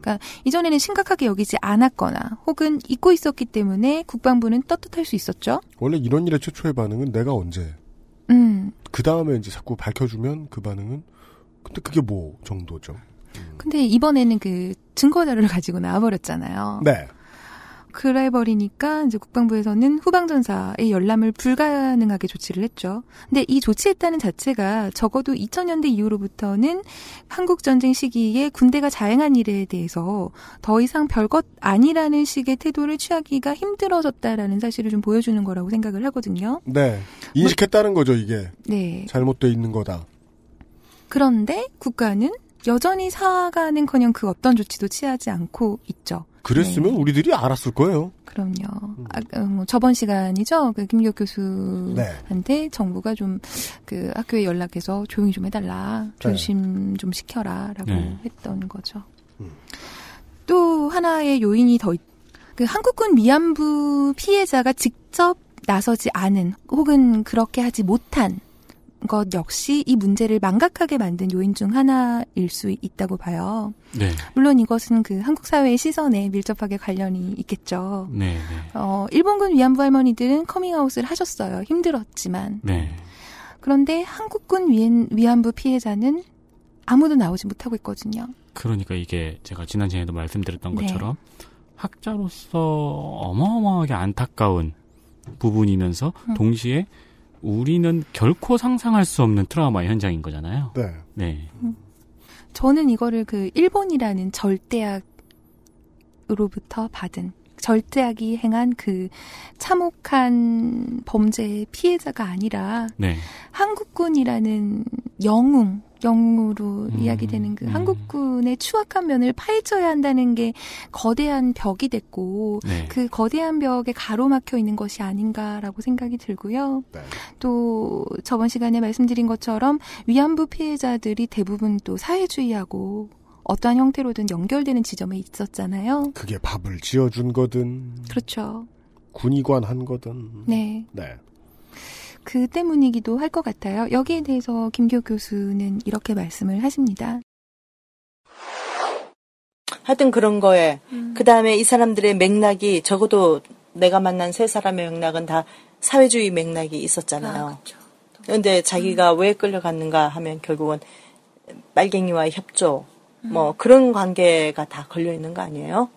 그러니까 이전에는 심각하게 여기지 않았거나 혹은 잊고 있었기 때문에 국방부는 떳떳할 수 있었죠. 원래 이런 일의 최초의 반응은 내가 언제, 음. 그 다음에 이제 자꾸 밝혀주면 그 반응은, 근데 그게 뭐 정도죠. 근데 이번에는 그 증거 자료를 가지고 나와버렸잖아요. 네. 그래 버리니까 이제 국방부에서는 후방전사의 열람을 불가능하게 조치를 했죠. 근데 이 조치했다는 자체가 적어도 2000년대 이후로부터는 한국 전쟁 시기에 군대가 자행한 일에 대해서 더 이상 별것 아니라는 식의 태도를 취하기가 힘들어졌다라는 사실을 좀 보여주는 거라고 생각을 하거든요. 네. 인식했다는 거죠, 이게. 네. 잘못돼 있는 거다. 그런데 국가는 여전히 사과는커녕 그 어떤 조치도 취하지 않고 있죠. 그랬으면 네. 우리들이 알았을 거예요. 그럼요. 아, 어, 뭐 저번 시간이죠. 그 김기혁 교수한테 네. 정부가 좀 그 학교에 연락해서 조용히 좀 해달라, 조심 좀 시켜라라고 네. 했던 거죠. 음. 또 하나의 요인이 더, 있- 그 한국군 위안부 피해자가 직접 나서지 않은 혹은 그렇게 하지 못한 것 역시 이 문제를 망각하게 만든 요인 중 하나일 수 있다고 봐요. 네. 물론 이것은 그 한국 사회의 시선에 밀접하게 관련이 있겠죠. 네. 네. 어, 일본군 위안부 할머니들은 커밍아웃을 하셨어요. 힘들었지만. 네. 그런데 한국군 위안, 위안부 피해자는 아무도 나오지 못하고 있거든요. 그러니까 이게 제가 지난 시간에도 말씀드렸던 네. 것처럼 학자로서 어마어마하게 안타까운 부분이면서 음. 동시에 우리는 결코 상상할 수 없는 트라우마의 현장인 거잖아요. 네. 네. 저는 이거를 그 일본이라는 절대악으로부터 받은 절대악이 행한 그 참혹한 범죄의 피해자가 아니라 네. 한국군이라는 영웅, 영웅으로 음, 이야기되는 그 음. 한국군의 추악한 면을 파헤쳐야 한다는 게 거대한 벽이 됐고 네. 그 거대한 벽에 가로막혀 있는 것이 아닌가라고 생각이 들고요. 네. 또 저번 시간에 말씀드린 것처럼 위안부 피해자들이 대부분 또 사회주의하고 어떠한 형태로든 연결되는 지점에 있었잖아요. 그게 밥을 지어준 거든, 그렇죠. 군의관 한 거든. 네. 네. 그 때문이기도 할 것 같아요. 여기에 대해서 김교 교수는 이렇게 말씀을 하십니다. 하여튼 그런 거에 그 다음에 이 사람들의 맥락이 적어도 내가 만난 세 사람의 맥락은 다 사회주의 맥락이 있었잖아요. 그런데 자기가 왜 끌려갔는가 하면 결국은 빨갱이와의 협조 뭐 그런 관계가 다 걸려 있는 거 아니에요?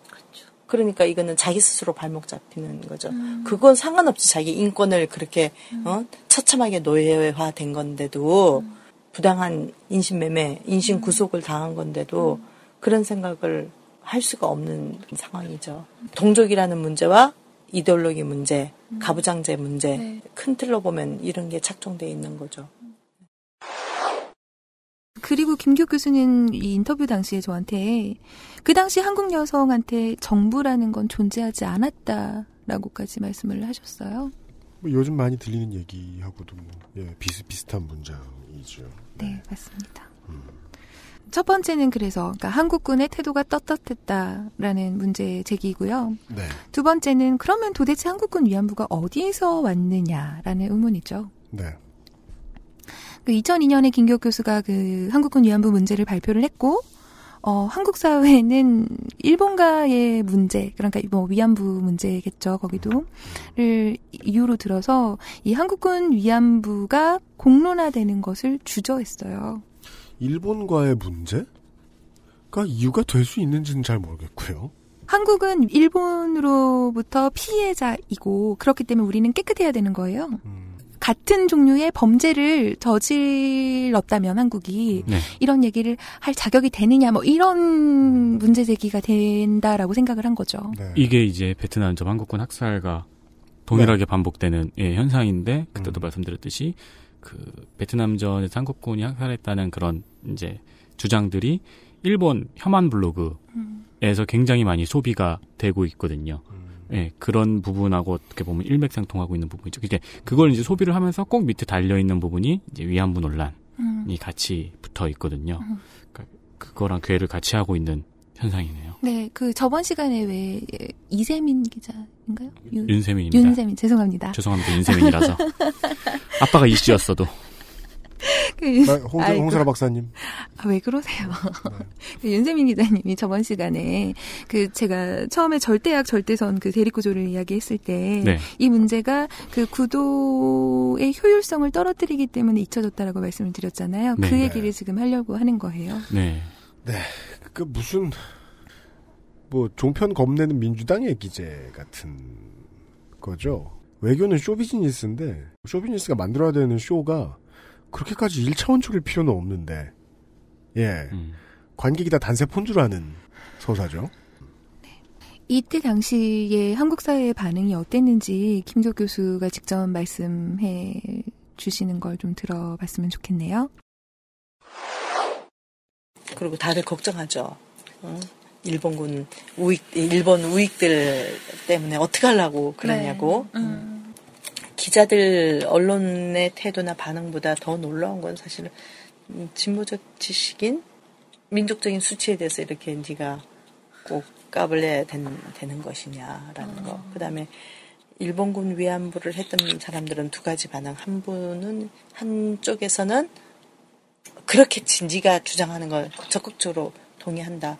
그러니까 이거는 자기 스스로 발목 잡히는 거죠. 그건 상관없이 자기 인권을 그렇게 어? 처참하게 노예화된 건데도 부당한 인신매매, 인신 구속을 당한 건데도 그런 생각을 할 수가 없는 상황이죠. 동족이라는 문제와 이데올로기 문제, 가부장제 문제, 네. 큰 틀로 보면 이런 게 착종돼 있는 거죠. 그리고 김교 교수는 이 인터뷰 당시에 저한테 그 당시 한국 여성한테 정부라는 건 존재하지 않았다라고까지 말씀을 하셨어요. 뭐 요즘 많이 들리는 얘기하고도 뭐, 예, 비슷비슷한 문장이죠. 네, 맞습니다. 첫 번째는 그래서 그러니까 한국군의 태도가 떳떳했다라는 문제 제기고요. 네. 두 번째는 그러면 도대체 한국군 위안부가 어디에서 왔느냐라는 의문이죠. 네. 그 2002년에 김기옥 교수가 그 한국군 위안부 문제를 발표를 했고 어, 한국 사회는 일본과의 문제, 그러니까 뭐 위안부 문제겠죠, 거기도,를 이유로 들어서 이 한국군 위안부가 공론화되는 것을 주저했어요. 일본과의 문제가 이유가 될 수 있는지는 잘 모르겠고요. 한국은 일본으로부터 피해자이고 그렇기 때문에 우리는 깨끗해야 되는 거예요. 같은 종류의 범죄를 저질렀다면 한국이 네. 이런 얘기를 할 자격이 되느냐 뭐 이런 문제 제기가 된다라고 생각을 한 거죠. 네. 이게 이제 베트남전 한국군 학살과 동일하게 반복되는 예, 현상인데 그때도 말씀드렸듯이 그 베트남전에서 한국군이 학살했다는 그런 이제 주장들이 일본 혐한 블로그에서 굉장히 많이 소비가 되고 있거든요. 예, 그런 부분하고 어떻게 보면 일맥상통하고 있는 부분이죠. 이게 그걸 이제 소비를 하면서 꼭 밑에 달려 있는 부분이 이제 위안부 논란이 음. 같이 붙어 있거든요. 그러니까 그거랑 괴를 같이 하고 있는 현상이네요. 네, 그 저번 시간에 왜 예, 이세민 기자인가요? 윤- 윤세민입니다. 윤세민 죄송합니다. 죄송합니다. 윤세민이라서. 아빠가 이씨였어도. 그, 나 홍, 아이고. 홍사라 박사님. 아, 왜 그러세요? 그 윤세민 기자님이 저번 시간에 그 제가 처음에 절대악 절대선 그 대립구조를 이야기했을 때이 네. 문제가 그 구도의 효율성을 떨어뜨리기 때문에 잊혀졌다라고 말씀을 드렸잖아요. 네. 그 얘기를 지금 하려고 하는 거예요. 네. 그 무슨 뭐 종편 겁내는 민주당의 기재 같은 거죠. 외교는 쇼비즈니스인데 쇼비즈니스가 만들어야 되는 쇼가 그렇게까지 1차원적일 필요는 없는데 예 음. 관객이 다 단세 폰주라는 서사죠. 이때 당시에 한국 사회의 반응이 어땠는지 김조 교수가 직접 말씀해 주시는 걸 좀 들어봤으면 좋겠네요. 그리고 다들 걱정하죠. 응? 일본군 우익, 일본 우익들 때문에 어떻게 하려고 그러냐고. 네. 음. 기자들 언론의 태도나 반응보다 더 놀라운 건 사실은 음, 진보적 지식인 민족적인 수치에 대해서 이렇게 네가 꼭 까불려야 된- 되는 것이냐라는 거. 그다음에 일본군 위안부를 했던 사람들은 두 가지 반응. 한 분은 한쪽에서는 그렇게 진지가 주장하는 걸 적극적으로 동의한다.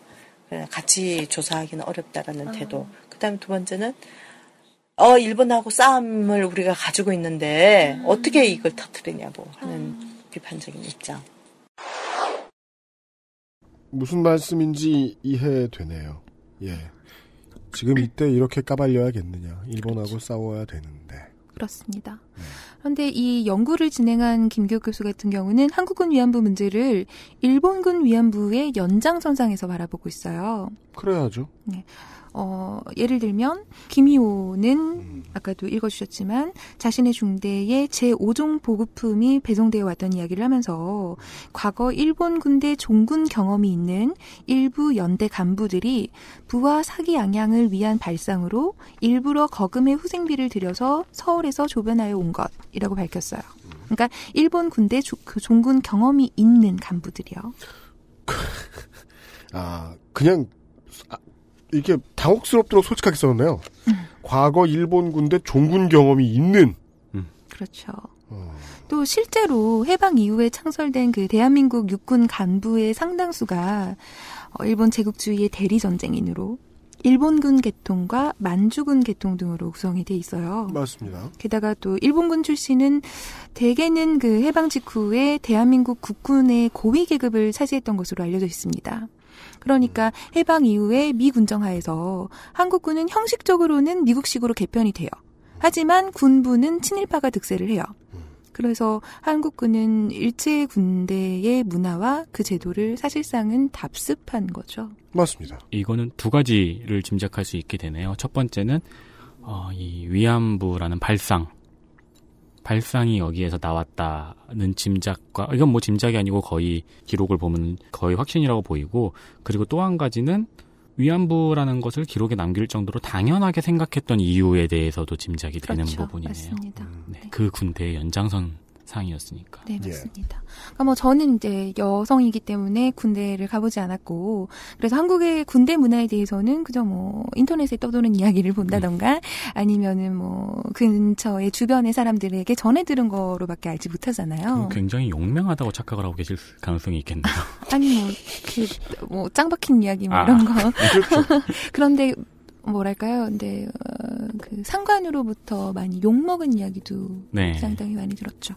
같이 조사하기는 어렵다라는 태도. 그다음에 두 번째는 어 일본하고 싸움을 우리가 가지고 있는데 어떻게 이걸 터뜨리냐고 하는 비판적인 입장. 무슨 말씀인지 이해되네요. 예. 지금 이때 이렇게 까발려야겠느냐. 일본하고 싸워야 되는데. 그렇습니다. 그런데 이 연구를 진행한 김교육 교수 같은 경우는 한국군 위안부 문제를 일본군 위안부의 연장선상에서 바라보고 있어요. 그래야죠. 어, 예를 들면 김희호는 아까도 읽어주셨지만 자신의 중대에 제5종 보급품이 배송되어 왔던 이야기를 하면서 과거 일본 군대 종군 경험이 있는 일부 연대 간부들이 부하 사기 양양을 위한 발상으로 일부러 거금의 후생비를 들여서 서울에서 조변하여 온 것이라고 밝혔어요. 그러니까 일본 군대 조- 그 종군 경험이 있는 간부들이요. 아, 그냥, 아, 이렇게 당혹스럽도록 솔직하게 써놓네요. 과거 일본 군대 종군 경험이 있는, 그렇죠. 어, 또 실제로 해방 이후에 창설된 그 대한민국 육군 간부의 상당수가 어, 일본 제국주의의 대리 전쟁인으로 일본군 계통과 만주군 계통 등으로 구성이 돼 있어요. 맞습니다. 게다가 또 일본군 출신은 대개는 그 해방 직후에 대한민국 국군의 고위 계급을 차지했던 것으로 알려져 있습니다. 그러니까 해방 이후에 미 군정하에서 한국군은 형식적으로는 미국식으로 개편이 돼요. 하지만 군부는 친일파가 득세를 해요. 그래서 한국군은 일제 군대의 문화와 그 제도를 사실상은 답습한 거죠. 맞습니다. 이거는 두 가지를 짐작할 수 있게 되네요. 첫 번째는 어, 이 위안부라는 발상, 발상이 여기에서 나왔다는 짐작과 이건 뭐 짐작이 아니고 거의 기록을 보면 거의 확신이라고 보이고 그리고 또 한 가지는 위안부라는 것을 기록에 남길 정도로 당연하게 생각했던 이유에 대해서도 짐작이 되는 그렇죠. 부분이네요. 맞습니다. 네, 그 군대의 연장선 상이었으니까. 네, 맞습니다. 그러니까 뭐 저는 이제 여성이기 때문에 군대를 가보지 않았고, 그래서 한국의 군대 문화에 대해서는 그저 뭐 인터넷에 떠도는 이야기를 본다던가, 아니면은 뭐 근처의 주변의 사람들에게 전해 들은 거로밖에 알지 못하잖아요. 굉장히 용맹하다고 착각을 하고 계실 가능성이 있겠네요. 아니 뭐, 그, 뭐, 짱 박힌 이야기 뭐 아, 이런 거. 그렇죠. 그런데, 뭐랄까요. 근데, 어, 그 상관으로부터 많이 욕 먹은 이야기도 네. 상당히 많이 들었죠.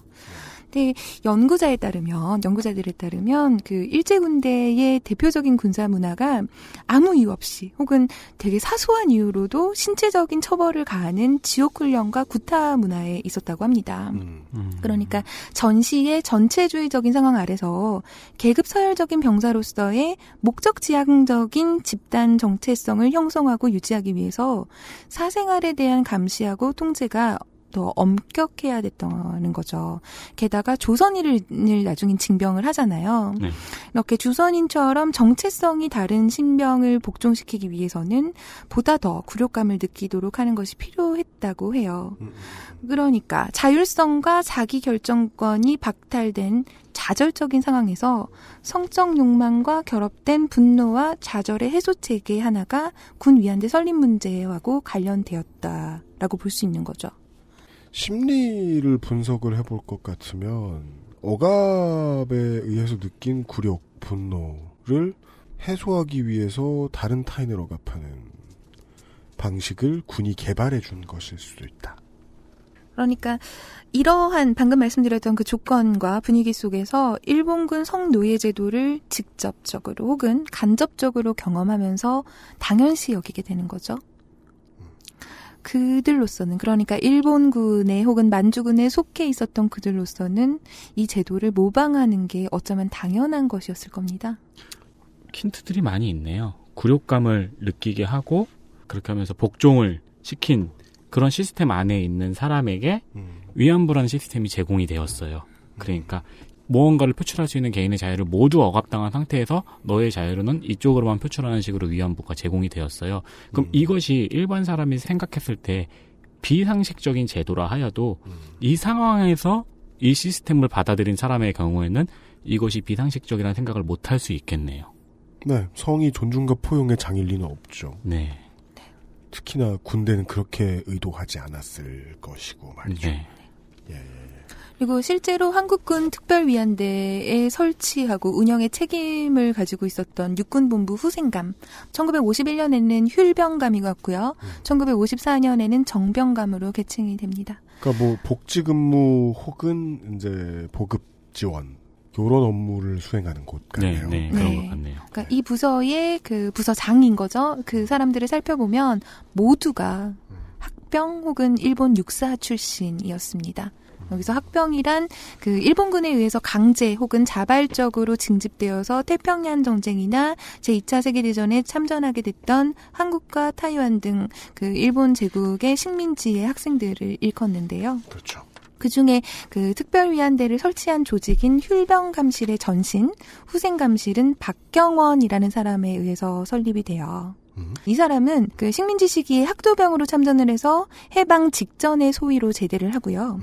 근데 연구자에 따르면, 연구자들에 따르면 그 일제 군대의 대표적인 군사 문화가 아무 이유 없이 혹은 되게 사소한 이유로도 신체적인 처벌을 가하는 지옥 훈련과 구타 문화에 있었다고 합니다. 음. 그러니까 전시의 전체주의적인 상황 아래서 계급 서열적인 병사로서의 목적 지향적인 집단 정체성을 형성하고 유지하기 위해서 사생활에 대한 감시하고 통제가 더 엄격해야 됐다는 거죠. 게다가 조선인을 나중엔 징병을 하잖아요. 네. 이렇게 주선인처럼 정체성이 다른 신병을 복종시키기 위해서는 보다 더 굴욕감을 느끼도록 하는 것이 필요했다고 해요. 그러니까 자율성과 자기 결정권이 박탈된 좌절적인 상황에서 성적 욕망과 결합된 분노와 좌절의 해소 체계 하나가 군 위안대 설립 문제하고 관련되었다라고 볼 수 있는 거죠. 심리를 분석을 해볼 것 같으면 억압에 의해서 느낀 굴욕, 분노를 해소하기 위해서 다른 타인을 억압하는 방식을 군이 개발해 준 것일 수도 있다. 그러니까 이러한 방금 말씀드렸던 그 조건과 분위기 속에서 일본군 성노예 제도를 직접적으로 혹은 간접적으로 경험하면서 당연시 여기게 되는 거죠. 그들로서는 그러니까 일본군에 혹은 만주군에 속해 있었던 그들로서는 이 제도를 모방하는 게 어쩌면 당연한 것이었을 겁니다. 힌트들이 많이 있네요. 굴욕감을 느끼게 하고 그렇게 하면서 복종을 시킨 그런 시스템 안에 있는 사람에게 위안부라는 시스템이 제공이 되었어요. 그러니까 무언가를 표출할 수 있는 개인의 자유를 모두 억압당한 상태에서 너의 자유로는 이쪽으로만 표출하는 식으로 위안부가 제공이 되었어요. 그럼 이것이 일반 사람이 생각했을 때 비상식적인 제도라 하여도 이 상황에서 이 시스템을 받아들인 사람의 경우에는 이것이 비상식적이라는 생각을 못 할 수 있겠네요. 네, 성이 존중과 포용의 장일 리는 없죠. 네. 특히나 군대는 그렇게 의도하지 않았을 것이고 말이죠. 네. 그리고 실제로 한국군 특별위안대에 설치하고 운영의 책임을 가지고 있었던 육군본부 후생감. 1951년에는 휠병감이었고요. 1954년에는 정병감으로 개칭이 됩니다. 그러니까 뭐 복지 근무 혹은 이제 보급 지원 요런 업무를 수행하는 곳 같네요. 네, 네, 그런 것 같네요. 그러니까 이 부서의 그 부서장인 거죠. 그 사람들을 살펴보면 모두가 학병 혹은 일본 육사 출신이었습니다. 여기서 학병이란 그 일본군에 의해서 강제 혹은 자발적으로 징집되어서 태평양 전쟁이나 제2차 세계대전에 참전하게 됐던 한국과 타이완 등 그 일본 제국의 식민지의 학생들을 일컫는데요. 그렇죠. 그 중에 그 특별위안대를 설치한 조직인 휠병 감실의 전신, 후생 감실은 박경원이라는 사람에 의해서 설립이 돼요. 이 사람은 그 식민지 시기에 학도병으로 참전을 해서 해방 직전에 소위로 제대를 하고요.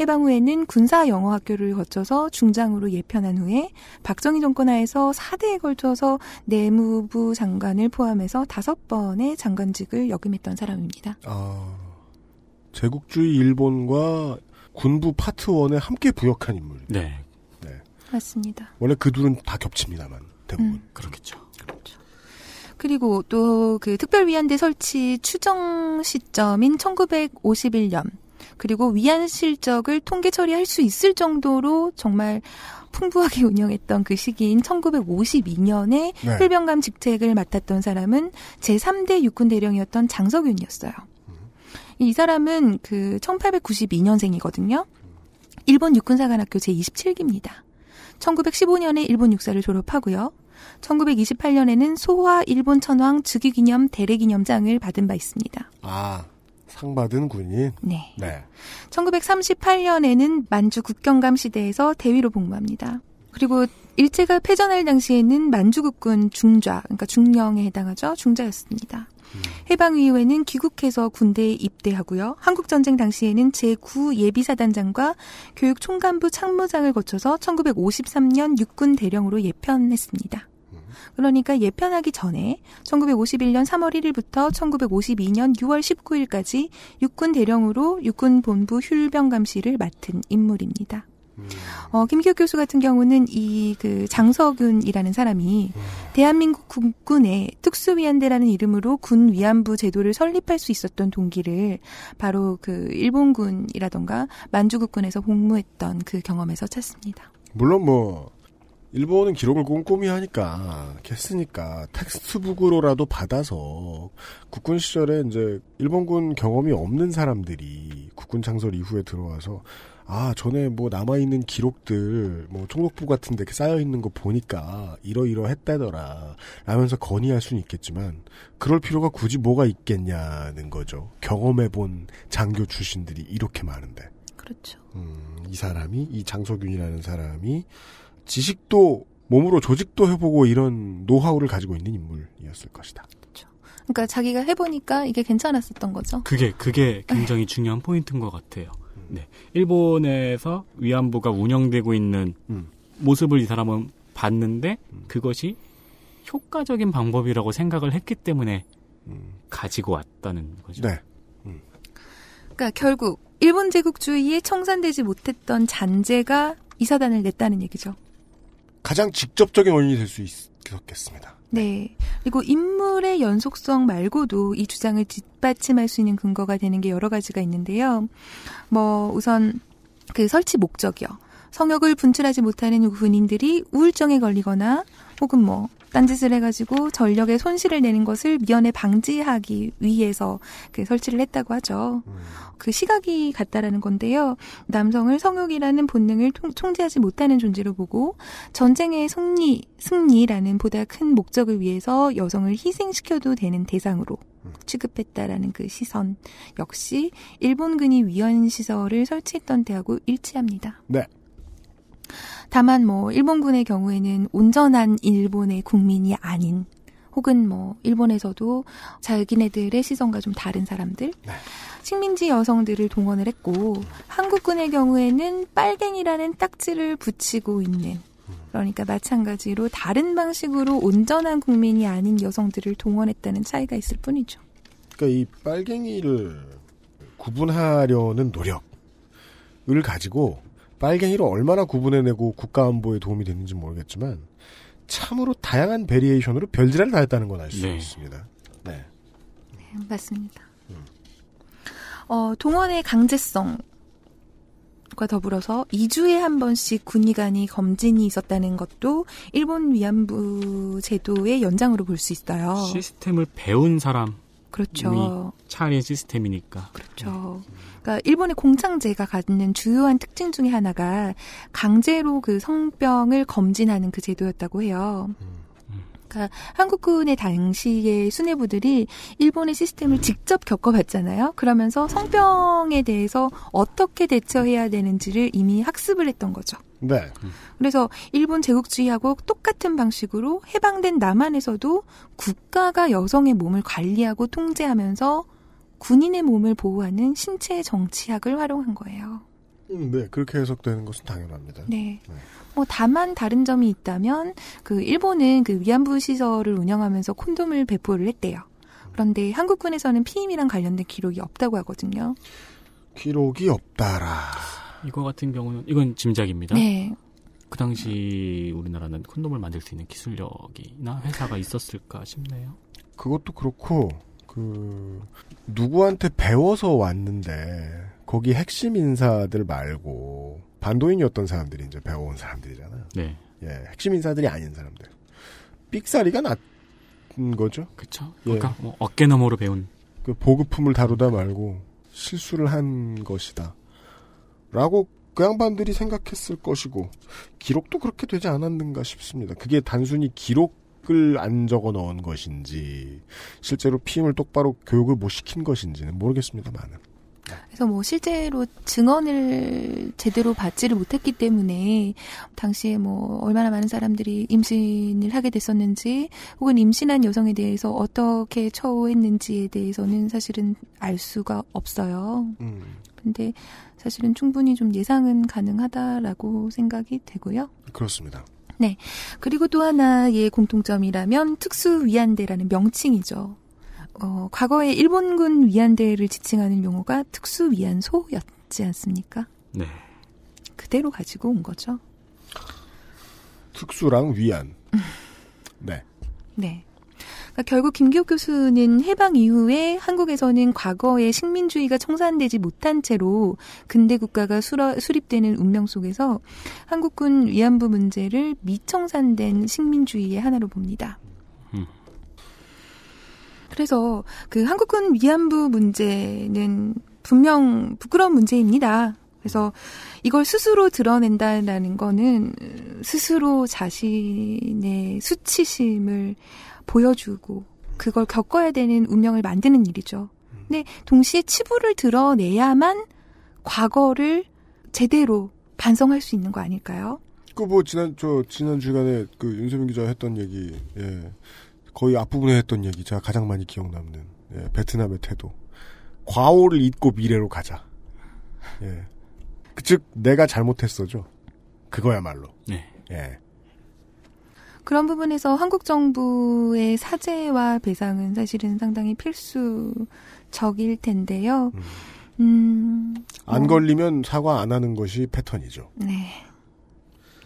해방 후에는 군사 영어 학교를 거쳐서 중장으로 예편한 후에 박정희 정권 하에서 4대에 걸쳐서 내무부 장관을 포함해서 다섯 번의 장관직을 역임했던 사람입니다. 아, 제국주의 일본과 군부 파트 원에 함께 부역한 인물. 네. 맞습니다. 원래 그 둘은 다 겹칩니다만 대부분 음. 그렇겠죠. 그 리고 또 그 특별위안대 설치 추정 시점인 1951년 그리고 위안 실적을 통계 처리할 수 있을 정도로 정말 풍부하게 운영했던 그 시기인 1952년에 네. 힐병감 직책을 맡았던 사람은 제3대 육군 대령이었던 장석윤이었어요. 이 사람은 그 1892년생이거든요. 일본 육군사관학교 제27기입니다. 1915년에 일본 육사를 졸업하고요. 1928년에는 소화 일본 천황 즉위기념 대례기념장을 받은 바 있습니다. 아, 상 받은 군인. 네. 네. 1938년에는 만주 국경감 시대에서 대위로 복무합니다. 그리고 일제가 패전할 당시에는 만주국군 중좌, 그러니까 중령에 해당하죠. 중자였습니다. 해방 이후에는 귀국해서 군대에 입대하고요. 한국 전쟁 당시에는 제9 예비사단장과 교육 총간부 참모장을 거쳐서 1953년 육군 대령으로 예편했습니다. 그러니까 예편하기 전에 1951년 3월 1일부터 1952년 6월 19일까지 육군 대령으로 육군 본부 훌병 감시를 맡은 인물입니다. 어, 김기혁 교수 같은 경우는 이 그 장석윤이라는 사람이 대한민국 국군의 특수위안대라는 이름으로 군 위안부 제도를 설립할 수 있었던 동기를 바로 그 일본군이라던가 만주국군에서 복무했던 그 경험에서 찾습니다. 물론 뭐 일본은 기록을 꼼꼼히 하니까 했으니까 텍스트북으로라도 받아서 국군 시절에 이제 일본군 경험이 없는 사람들이 국군 창설 이후에 들어와서 아 전에 뭐 남아 있는 기록들 뭐 총독부 같은 데 쌓여 있는 거 보니까 이러이러 했다더라 라면서 건의할 수는 있겠지만 그럴 필요가 굳이 뭐가 있겠냐는 거죠 경험해 본 장교 출신들이 이렇게 많은데 그렇죠. 음, 이 사람이 이 장석윤이라는 사람이 지식도 몸으로 조직도 해보고 이런 노하우를 가지고 있는 인물이었을 것이다. 그러니까 자기가 해보니까 이게 괜찮았었던 거죠. 그게 그게 굉장히 중요한 포인트인 것 같아요. 네, 일본에서 위안부가 운영되고 있는 음. 모습을 이 사람은 봤는데 그것이 효과적인 방법이라고 생각을 했기 때문에 가지고 왔다는 거죠. 네. 그러니까 결국 일본 제국주의에 청산되지 못했던 잔재가 이 사단을 냈다는 얘기죠. 가장 직접적인 원인이 될 수 있겠습니다. 네. 그리고 인물의 연속성 말고도 이 주장을 뒷받침할 수 있는 근거가 되는 게 여러 가지가 있는데요. 뭐 우선 그 설치 목적이요. 성역을 분출하지 못하는 군인들이 우울증에 걸리거나 혹은 뭐 딴짓을 해가지고 전력에 손실을 내는 것을 미연에 방지하기 위해서 그 설치를 했다고 하죠. 그 시각이 같다라는 건데요. 남성을 성욕이라는 본능을 통, 통제하지 못하는 존재로 보고 전쟁의 승리, 승리라는 보다 큰 목적을 위해서 여성을 희생시켜도 되는 대상으로 취급했다라는 그 시선 역시 일본군이 위헌 시설을 설치했던 때하고 일치합니다. 네. 다만 뭐 일본군의 경우에는 온전한 일본의 국민이 아닌 혹은 뭐 일본에서도 자기네들의 시선과 좀 다른 사람들 식민지 여성들을 동원을 했고 한국군의 경우에는 빨갱이라는 딱지를 붙이고 있는 그러니까 마찬가지로 다른 방식으로 온전한 국민이 아닌 여성들을 동원했다는 차이가 있을 뿐이죠. 그러니까 이 빨갱이를 구분하려는 노력을 가지고 빨갱이를 얼마나 구분해내고 국가안보에 도움이 됐는지 모르겠지만 참으로 다양한 variation으로 별지랄을 다 했다는 건 알수 네. 있습니다. 네. 맞습니다. 어, 동원의 강제성 과 더불어서 2주에 한 번씩 군의관이 검진이 있었다는 것도 일본 위안부 제도의 연장으로 볼 수 있어요. 시스템을 배운 사람 그렇죠. 차린 시스템이니까. 그렇죠. 그러니까 일본의 공창제가 갖는 주요한 특징 중에 하나가 강제로 그 성병을 검진하는 그 제도였다고 해요. 그러니까 한국군의 당시의 수뇌부들이 일본의 시스템을 직접 겪어봤잖아요. 그러면서 성병에 대해서 어떻게 대처해야 되는지를 이미 학습을 했던 거죠. 네. 그래서 일본 제국주의하고 똑같은 방식으로 해방된 남한에서도 국가가 여성의 몸을 관리하고 통제하면서 군인의 몸을 보호하는 신체 정치학을 활용한 거예요. 음, 네. 그렇게 해석되는 것은 당연합니다. 네. 뭐 다만 다른 점이 있다면 그 일본은 그 위안부 시설을 운영하면서 콘돔을 배포를 했대요. 그런데 한국군에서는 피임이랑 관련된 기록이 없다고 하거든요. 기록이 없다라. 이거 같은 경우는 이건 짐작입니다. 네. 그 당시 우리나라는 콘돔을 만들 수 있는 기술력이나 회사가 있었을까 싶네요. 그것도 그렇고 그 누구한테 배워서 왔는데 거기 핵심 인사들 말고 반도인이었던 사람들이 이제 배워온 사람들이잖아요. 네. 예, 핵심 인사들이 아닌 사람들. 삑사리가 났은 거죠. 예. 그러니까 뭐 어깨 너머로 배운 그 보급품을 다루다 말고 실수를 한 것이다. 라고 그 양반들이 생각했을 것이고 기록도 그렇게 되지 않았는가 싶습니다. 그게 단순히 기록 을 안 적어 넣은 것인지 실제로 피임을 똑바로 교육을 못 시킨 것인지는 모르겠습니다만은 그래서 뭐 실제로 증언을 제대로 받지를 못했기 때문에 당시에 뭐 얼마나 많은 사람들이 임신을 하게 됐었는지 혹은 임신한 여성에 대해서 어떻게 처우했는지에 대해서는 사실은 알 수가 없어요. 음. 근데 사실은 충분히 좀 예상은 가능하다라고 생각이 되고요. 그렇습니다. 네. 그리고 또 하나의 공통점이라면 특수 위안대라는 명칭이죠. 어, 과거에 일본군 위안대를 지칭하는 용어가 특수 위안소였지 않습니까? 네. 그대로 가지고 온 거죠. 특수랑 위안. 네. 네. 그러니까 결국 김기옥 교수는 해방 이후에 한국에서는 과거의 식민주의가 청산되지 못한 채로 근대 국가가 수라, 수립되는 운명 속에서 한국군 위안부 문제를 미청산된 식민주의의 하나로 봅니다. 음. 그래서 그 한국군 위안부 문제는 분명 부끄러운 문제입니다. 그래서 이걸 스스로 드러낸다라는 거는 스스로 자신의 수치심을 보여주고 그걸 겪어야 되는 운명을 만드는 일이죠. 근데 동시에 치부를 드러내야만 과거를 제대로 반성할 수 있는 거 아닐까요? 그 뭐 지난 저 지난 주간에 그 윤세민 기자 했던 얘기, 예, 거의 앞부분에 했던 얘기 제가 가장 많이 기억 남는 예, 베트남의 태도. 과오를 잊고 미래로 가자. 예, 즉 내가 잘못했어죠. 그거야말로. 네. 예. 그런 부분에서 한국 정부의 사죄와 배상은 사실은 상당히 필수적일 텐데요. 음, 안 어, 걸리면 사과 안 하는 것이 패턴이죠. 네.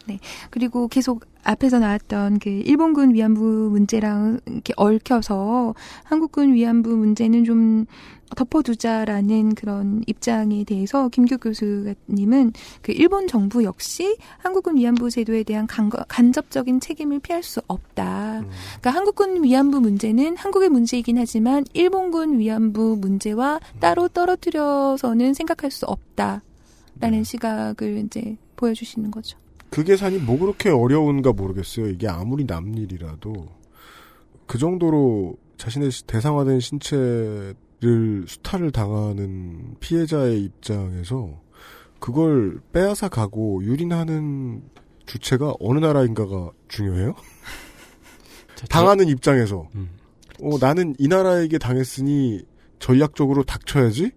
네. 그리고 계속 앞에서 나왔던 그 일본군 위안부 문제랑 이렇게 얽혀서 한국군 위안부 문제는 좀 덮어두자라는 그런 입장에 대해서 김규 교수님은 그 일본 정부 역시 한국군 위안부 제도에 대한 간, 간접적인 책임을 피할 수 없다. 그러니까 한국군 위안부 문제는 한국의 문제이긴 하지만 일본군 위안부 문제와 따로 떨어뜨려서는 생각할 수 없다라는 시각을 이제 보여주시는 거죠. 그 계산이 뭐 그렇게 어려운가 모르겠어요. 이게 아무리 남 일이라도 그 정도로 자신의 시- 대상화된 신체를 수탈을 당하는 피해자의 입장에서 그걸 빼앗아 가고 유린하는 주체가 어느 나라인가가 중요해요? 당하는 입장에서 음. 어, 나는 이 나라에게 당했으니 전략적으로 닥쳐야지?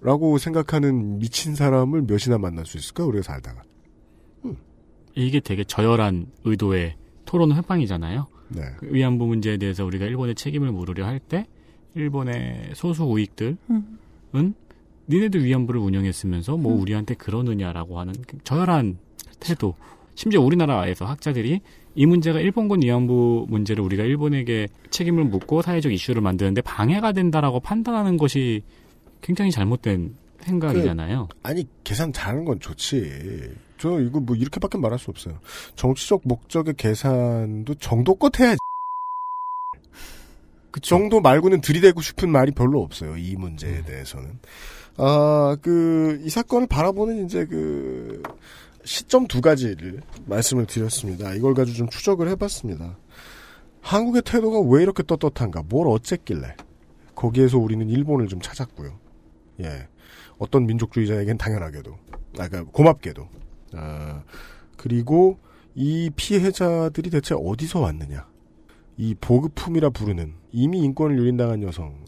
라고 생각하는 미친 사람을 몇이나 만날 수 있을까? 우리가 살다가. 이게 되게 저열한 의도의 토론 회방이잖아요. 네. 그 위안부 문제에 대해서 우리가 일본의 책임을 물으려 할 때 일본의 소수 우익들은 음. 니네들 위안부를 운영했으면서 뭐 음. 우리한테 그러느냐라고 하는 그 저열한 태도. 심지어 우리나라에서 학자들이 이 문제가 일본군 위안부 문제를 우리가 일본에게 책임을 묻고 사회적 이슈를 만드는데 방해가 된다라고 판단하는 것이 굉장히 잘못된 생각이잖아요. 아니 계산 잘하는 건 좋지. 저 이거 뭐 이렇게밖에 말할 수 없어요. 정치적 목적의 계산도 정도껏 해야지. 그 정도 말고는 들이대고 싶은 말이 별로 없어요. 이 문제에 대해서는. 아, 그, 이 사건을 바라보는 이제 그, 시점 두 가지를 말씀을 드렸습니다. 이걸 가지고 좀 추적을 해봤습니다. 한국의 태도가 왜 이렇게 떳떳한가? 뭘 어쨌길래? 거기에서 우리는 일본을 좀 찾았고요. 예. 어떤 민족주의자에겐 당연하게도. 아, 그러니까 고맙게도. 아, 그리고 이 피해자들이 대체 어디서 왔느냐. 이 보급품이라 부르는 이미 인권을 유린당한 여성.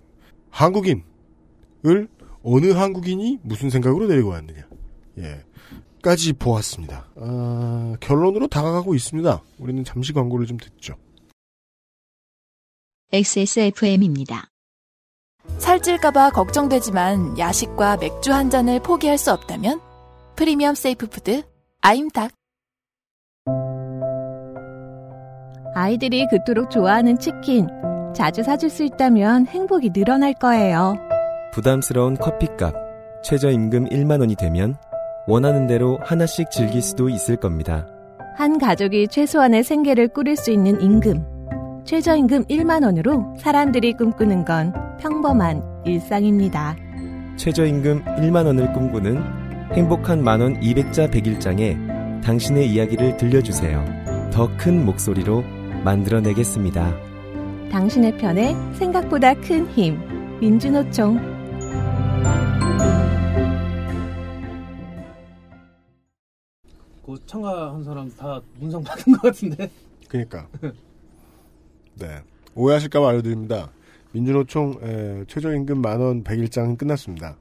한국인을 어느 한국인이 무슨 생각으로 데리고 왔느냐. 예. 까지 보았습니다. 아, 결론으로 다가가고 있습니다. 우리는 잠시 광고를 좀 듣죠. XSFM입니다. 살찔까봐 걱정되지만 야식과 맥주 한 잔을 포기할 수 없다면 프리미엄 safe food 아임닭 아이들이 그토록 좋아하는 치킨. 자주 사줄 수 있다면 행복이 늘어날 거예요. 부담스러운 커피값, 최저임금 1만 원이 되면 원하는 대로 하나씩 즐길 수도 있을 겁니다. 한 가족이 최소한의 생계를 꾸릴 수 있는 임금. 최저임금 1만 원으로 사람들이 꿈꾸는 건 평범한 일상입니다. 최저임금 1만 원을 꿈꾸는 행복한 만원 200자 101장에 당신의 이야기를 들려주세요. 더 큰 목소리로 만들어내겠습니다. 당신의 편에 생각보다 큰 힘. 민주노총. 그 참가한 사람 다 문상 받은 것 같은데. 그니까. 네. 오해하실까봐 알려드립니다. 민주노총 최저임금 만원 101장은 끝났습니다.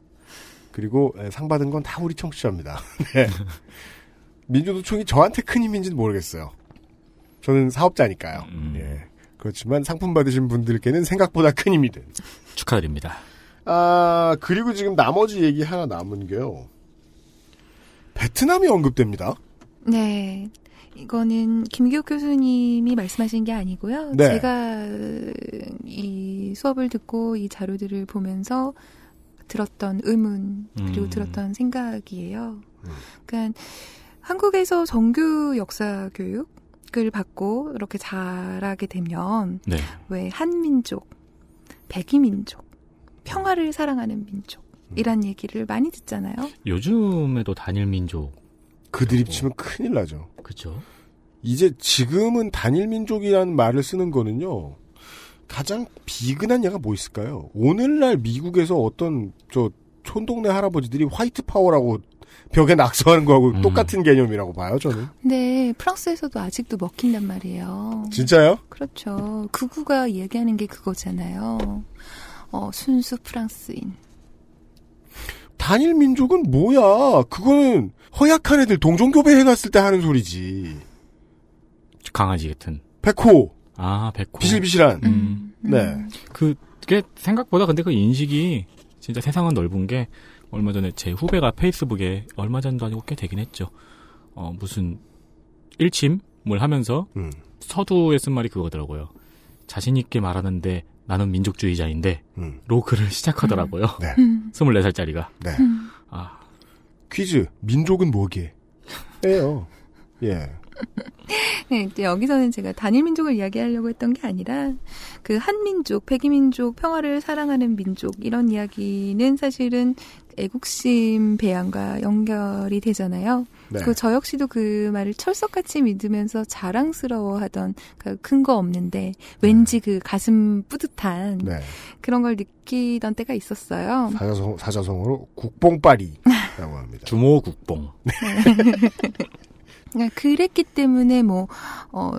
그리고 에, 상 받은 건 다 우리 청취자입니다. 네. 민주노총이 저한테 큰 힘인지는 모르겠어요. 저는 사업자니까요. 예. 그렇지만 상품 받으신 분들께는 생각보다 큰 힘이 된. 축하드립니다. 아, 그리고 지금 나머지 얘기 하나 남은 게요. 베트남이 언급됩니다. 네. 이거는 김기욱 교수님이 말씀하신 게 아니고요. 네. 제가 이 수업을 듣고 이 자료들을 보면서 들었던 의문 그리고 음. 들었던 생각이에요. 그러니까 한국에서 정규 역사 교육을 받고 이렇게 자라게 되면 네. 왜 한민족, 백이민족, 평화를 사랑하는 민족이란 얘기를 많이 듣잖아요. 요즘에도 단일 민족. 그 드립 치면 큰일 나죠. 그죠. 이제 지금은 단일 민족이라는 말을 쓰는 거는요. 가장 비근한 예가 뭐 있을까요? 오늘날 미국에서 어떤 저 촌동네 할아버지들이 white power라고 벽에 낙서하는 거하고 똑같은 개념이라고 봐요, 저는. 근데 프랑스에서도 아직도 먹힌단 말이에요. 진짜요? 그렇죠. 극우가 얘기하는 게 그거잖아요. 어, 순수 프랑스인. 단일 민족은 뭐야? 그거는 허약한 애들 동종교배 해놨을 때 하는 소리지. 강아지 같은. 백호. 아, 백호. 비실비실한. 음. 네. 그, 그게 생각보다 근데 그 인식이 진짜 세상은 넓은 게 얼마 전에 제 후배가 페이스북에 얼마 전도 아니고 꽤 되긴 했죠. 어, 무슨 일침을 하면서 음. 서두에 쓴 말이 그거더라고요. 자신있게 말하는데 나는 민족주의자인데 음. 로 글을 시작하더라고요. 네. 음. 24살짜리가. 네. 아, 퀴즈. 민족은 뭐게? 예요. 예. 네, 이제 여기서는 제가 단일 민족을 이야기하려고 했던 게 아니라 그 한민족, 백이민족, 평화를 사랑하는 민족 이런 이야기는 사실은 애국심 배양과 연결이 되잖아요. 네. 그저 역시도 그 말을 철석같이 믿으면서 자랑스러워하던 그 근거 없는데 왠지 그 가슴 뿌듯한 네. 그런 걸 느끼던 때가 있었어요. 사자성, 사자성어로 국뽕빠리라고 합니다. 주모 국뽕. 그러니까 그랬기 때문에 뭐, 어,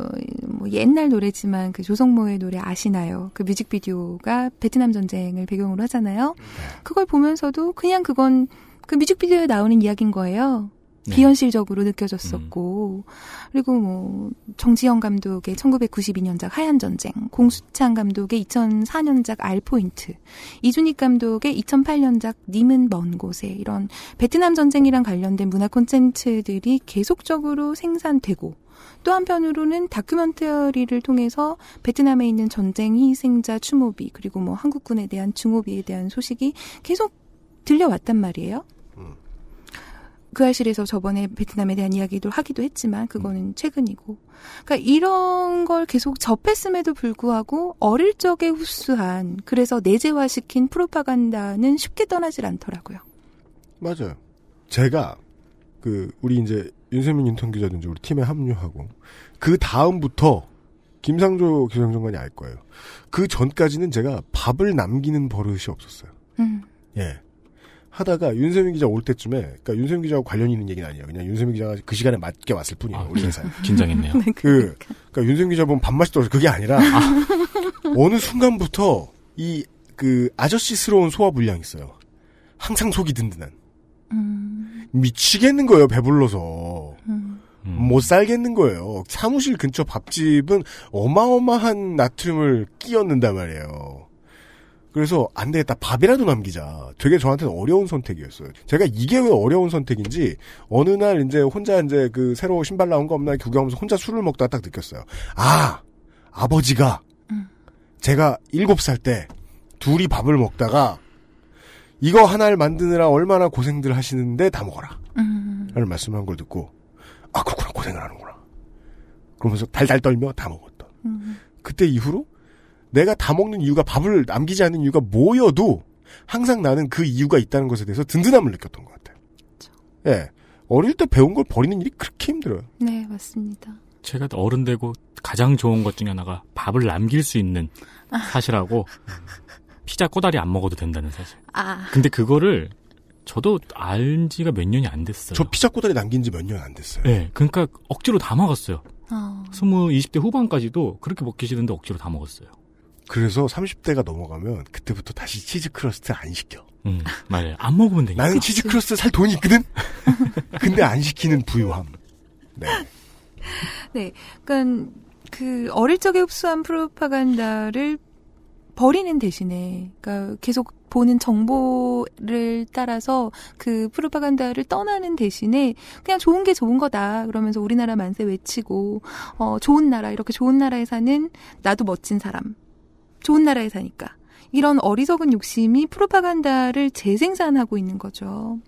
뭐 옛날 노래지만 그 조성모의 노래 아시나요? 그 뮤직비디오가 베트남 전쟁을 배경으로 하잖아요. 그걸 보면서도 그냥 그건 그 뮤직비디오에 나오는 이야기인 거예요. 네. 비현실적으로 느껴졌었고 그리고 뭐 정지영 감독의 1992년작 하얀 전쟁, 공수창 감독의 2004년작 알포인트, 이준익 감독의 2008년작 님은 먼 곳에 이런 베트남 전쟁이랑 관련된 문화 콘텐츠들이 계속적으로 생산되고 또 한편으로는 다큐멘터리를 통해서 베트남에 있는 전쟁 희생자 추모비 그리고 뭐 한국군에 대한 증오비에 대한 소식이 계속 들려왔단 말이에요. 그 알실에서 저번에 베트남에 대한 이야기도 하기도 했지만 그거는 최근이고. 그러니까 이런 걸 계속 접했음에도 불구하고 어릴 적에 흡수한 그래서 내재화시킨 프로파간다는 쉽게 떠나질 않더라고요. 맞아요. 제가 그 우리 이제 윤세민 인턴 기자든지 우리 팀에 합류하고 그 다음부터 김상조 기상장관이 알 거예요. 그 전까지는 제가 밥을 남기는 버릇이 없었어요. 음. 예. 하다가 윤세민 기자 올 때쯤에, 그러니까 윤세민 기자하고 관련 있는 얘기는 아니에요. 그냥 윤세민 기자가 그 시간에 맞게 왔을 뿐이에요. 우리 회사에. 긴장했네요. 그, 그러니까 윤세민 기자 보면 밥맛이 떨어져. 그게 아니라 어느 순간부터 이 그 아저씨스러운 소화 불량이 있어요. 항상 속이 든든한. 미치겠는 거예요. 배불러서. 못 살겠는 거예요. 사무실 근처 밥집은 어마어마한 나트륨을 끼얹는단 말이에요. 그래서 안 되겠다. 밥이라도 남기자. 되게 저한테는 어려운 선택이었어요. 제가 이게 왜 어려운 선택인지 어느 날 이제 혼자 이제 그 새로 신발 나온 거 없나 구경하면서 혼자 술을 먹다가 딱 느꼈어요. 아, 아버지가 제가 일곱 살 때 둘이 밥을 먹다가 이거 하나를 만드느라 얼마나 고생들 하시는데 다 먹어라. 라는 말씀을 한걸 듣고 아 그렇구나 고생을 하는구나. 그러면서 달달 떨며 다 먹었던. 그때 이후로 내가 다 먹는 이유가 밥을 남기지 않는 이유가 뭐여도 항상 나는 그 이유가 있다는 것에 대해서 든든함을 느꼈던 것 같아요. 예. 어릴 때 배운 걸 버리는 일이 그렇게 힘들어요. 네, 맞습니다. 제가 어른 되고 가장 좋은 것 중에 하나가 밥을 남길 수 있는 사실하고 피자 꼬다리 안 먹어도 된다는 사실. 아. 근데 그거를 저도 알 지가 몇 년이 안 됐어요. 저 피자 꼬다리 남긴 지 몇 년 안 됐어요. 네, 그러니까 억지로 다 먹었어요. 어. 스무, 20대 후반까지도 그렇게 먹기 싫은데 억지로 다 먹었어요. 그래서 30대가 넘어가면 그때부터 다시 치즈 crust 안 시켜. 음, 맞아요. 안 먹으면 되니까. 나는 치즈 crust 살 돈이 있거든? 근데 안 시키는 부유함. 네. 네. 그러니까 그 어릴 적에 흡수한 프로파간다를 버리는 대신에 그러니까 계속 보는 정보를 따라서 그 프로파간다를 떠나는 대신에 그냥 좋은 게 좋은 거다 그러면서 우리나라 만세 외치고 어 좋은 나라 이렇게 좋은 나라에 사는 나도 멋진 사람 좋은 나라에 사니까 이런 어리석은 욕심이 프로파간다를 재생산하고 있는 거죠.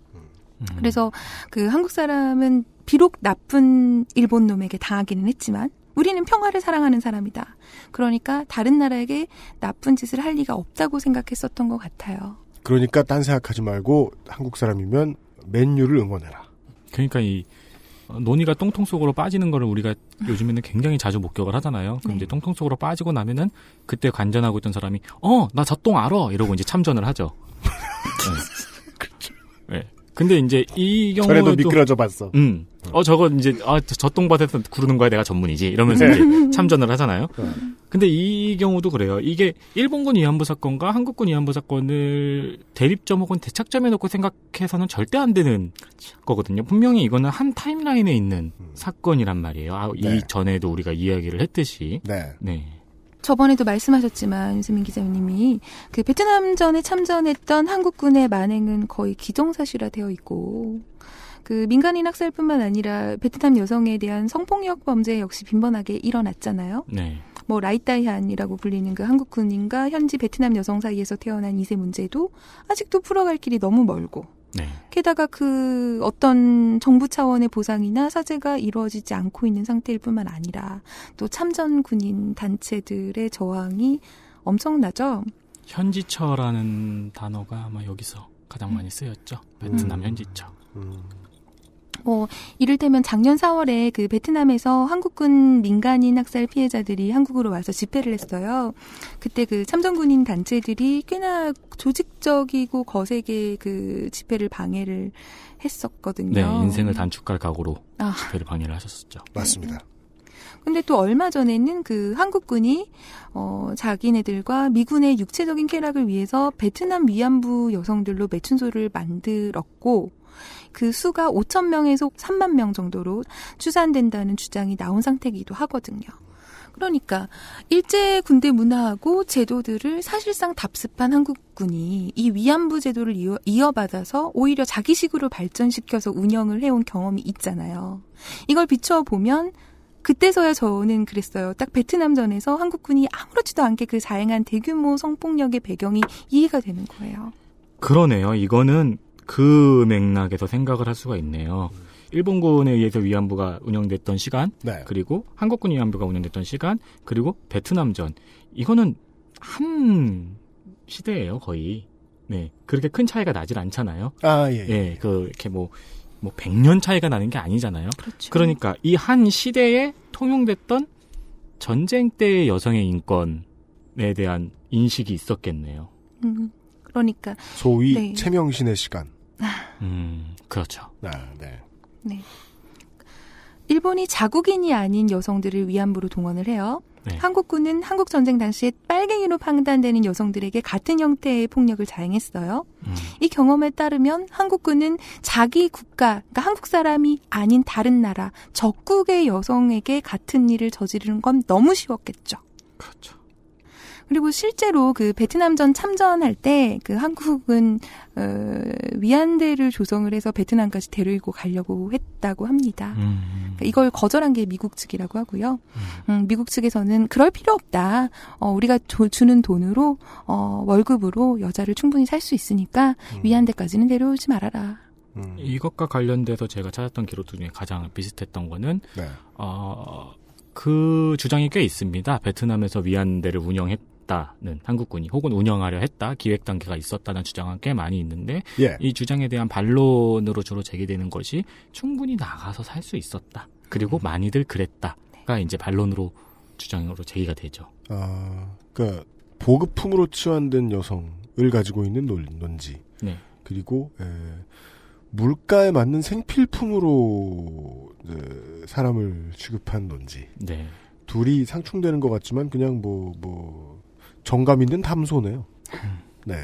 그래서 그 한국 사람은 비록 나쁜 일본 놈에게 당하기는 했지만 우리는 평화를 사랑하는 사람이다. 그러니까 다른 나라에게 나쁜 짓을 할 리가 없다고 생각했었던 것 같아요. 그러니까 딴 생각하지 말고 한국 사람이면 맨유를 응원해라. 그러니까 이 어, 논의가 똥통 속으로 빠지는 거를 우리가 요즘에는 굉장히 자주 목격을 하잖아요. 그럼 네. 이제 똥통 속으로 빠지고 나면은 그때 관전하고 있던 사람이 어, 나 저 똥 알아. 이러고 이제 참전을 하죠. 네. 네. 근데 이제 이 경우도 전에도 미끄러져 봤어. 음. 어 저거 이제 아저 똥밭에서 구르는 거야 내가 전문이지 이러면서 네. 이제 참전을 하잖아요. 근데 이 경우도 그래요. 이게 일본군 위안부 사건과 한국군 위안부 사건을 대립점 혹은 대착점에 놓고 생각해서는 절대 안 되는 거거든요. 분명히 이거는 한 타임라인에 있는 사건이란 말이에요. 아, 네. 이 전에도 우리가 이야기를 했듯이. 네. 네. 저번에도 말씀하셨지만 유세민 기자님이 그 베트남전에 참전했던 한국군의 만행은 거의 기정사실화 되어 있고 그 민간인 학살뿐만 아니라 베트남 여성에 대한 성폭력 범죄 역시 빈번하게 일어났잖아요. 네. 뭐 라이따이한이라고 불리는 그 한국군인과 현지 베트남 여성 사이에서 태어난 이세 문제도 아직도 풀어갈 길이 너무 멀고 네. 게다가 그 어떤 정부 차원의 보상이나 사죄가 이루어지지 않고 있는 상태일 뿐만 아니라 또 참전 군인 단체들의 저항이 엄청나죠. 현지처라는 단어가 아마 여기서 가장 많이 쓰였죠. 베트남 현지처. 뭐 이를테면 작년 4월에 그 베트남에서 한국군 민간인 학살 피해자들이 한국으로 와서 집회를 했어요. 그때 그 참전군인 단체들이 꽤나 조직적이고 거세게 그 집회를 방해를 했었거든요. 네, 인생을 단축할 각오로 아. 집회를 방해를 하셨었죠. 맞습니다. 근데 또 얼마 전에는 그 한국군이 어 자기네들과 미군의 육체적인 쾌락을 위해서 베트남 위안부 여성들로 매춘소를 만들었고 그 수가 5천 명에서 3만 명 정도로 추산된다는 주장이 나온 상태이기도 하거든요. 그러니까 일제 군대 문화하고 제도들을 사실상 답습한 한국군이 이 위안부 제도를 이어, 이어받아서 오히려 자기식으로 발전시켜서 운영을 해온 경험이 있잖아요. 이걸 비춰보면 그때서야 저는 그랬어요. 딱 베트남전에서 한국군이 아무렇지도 않게 그 자행한 대규모 성폭력의 배경이 이해가 되는 거예요. 그러네요. 이거는 그 맥락에서 생각을 할 수가 있네요. 일본군에 의해서 위안부가 운영됐던 시간, 네. 그리고 한국군 위안부가 운영됐던 시간, 그리고 베트남전. 이거는 한 시대예요, 거의. 네. 그렇게 큰 차이가 나질 않잖아요. 아, 예. 예, 그, 이렇게 뭐, 뭐, 100년 차이가 나는 게 아니잖아요. 그렇죠. 러니까 이 한 시대에 통용됐던 전쟁 때의 여성의 인권에 대한 인식이 있었겠네요. 음, 그러니까 소위 네. 최명신의 시간. 음, 그렇죠. 아, 네. 네. 일본이 자국인이 아닌 여성들을 위안부로 동원을 해요. 네. 한국군은 한국 전쟁 당시에 빨갱이로 판단되는 여성들에게 같은 형태의 폭력을 자행했어요. 음. 이 경험에 따르면 한국군은 자기 국가, 그러니까 한국 사람이 아닌 다른 나라, 적국의 여성에게 같은 일을 저지르는 건 너무 쉬웠겠죠. 그렇죠. 그리고 실제로 그 베트남전 참전할 때 그 한국은 어, 위안대를 조성을 해서 베트남까지 데리고 가려고 했다고 합니다. 음. 그러니까 이걸 거절한 게 미국 측이라고 하고요. 음, 미국 측에서는 그럴 필요 없다. 어, 우리가 조- 주는 돈으로 어, 월급으로 여자를 충분히 살 수 있으니까 위안대까지는 데려오지 말아라. 음. 이것과 관련돼서 제가 찾았던 기록 중에 가장 비슷했던 거는 네. 어, 그 주장이 꽤 있습니다. 베트남에서 위안대를 운영했 다는 한국군이 혹은 운영하려 했다 기획 단계가 있었다는 주장은 꽤 많이 있는데 예. 이 주장에 대한 반론으로 주로 제기되는 것이 충분히 나가서 살 수 있었다. 그리고 많이들 그랬다가 이제 반론으로 주장으로 제기가 되죠. 아, 그 보급품으로 치환된 여성을 가지고 있는 논, 논지. 네. 그리고 에, 물가에 맞는 생필품으로 사람을 취급한 논지. 네. 둘이 상충되는 것 같지만 그냥 뭐뭐 정감 있는 담소네요. 네.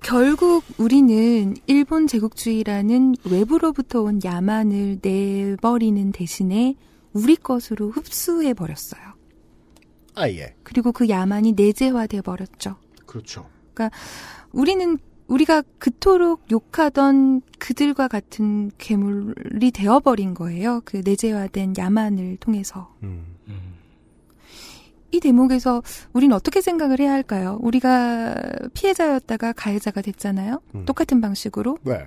결국 우리는 일본 제국주의라는 외부로부터 온 야만을 내버리는 대신에 우리 것으로 흡수해 버렸어요. 아 예. 그리고 그 야만이 내재화돼 버렸죠. 그렇죠. 그러니까 우리는 우리가 그토록 욕하던 그들과 같은 괴물이 되어버린 거예요. 그 내재화된 야만을 통해서. 음. 이 대목에서 우리는 어떻게 생각을 해야 할까요? 우리가 피해자였다가 가해자가 됐잖아요. 음. 똑같은 방식으로. 네.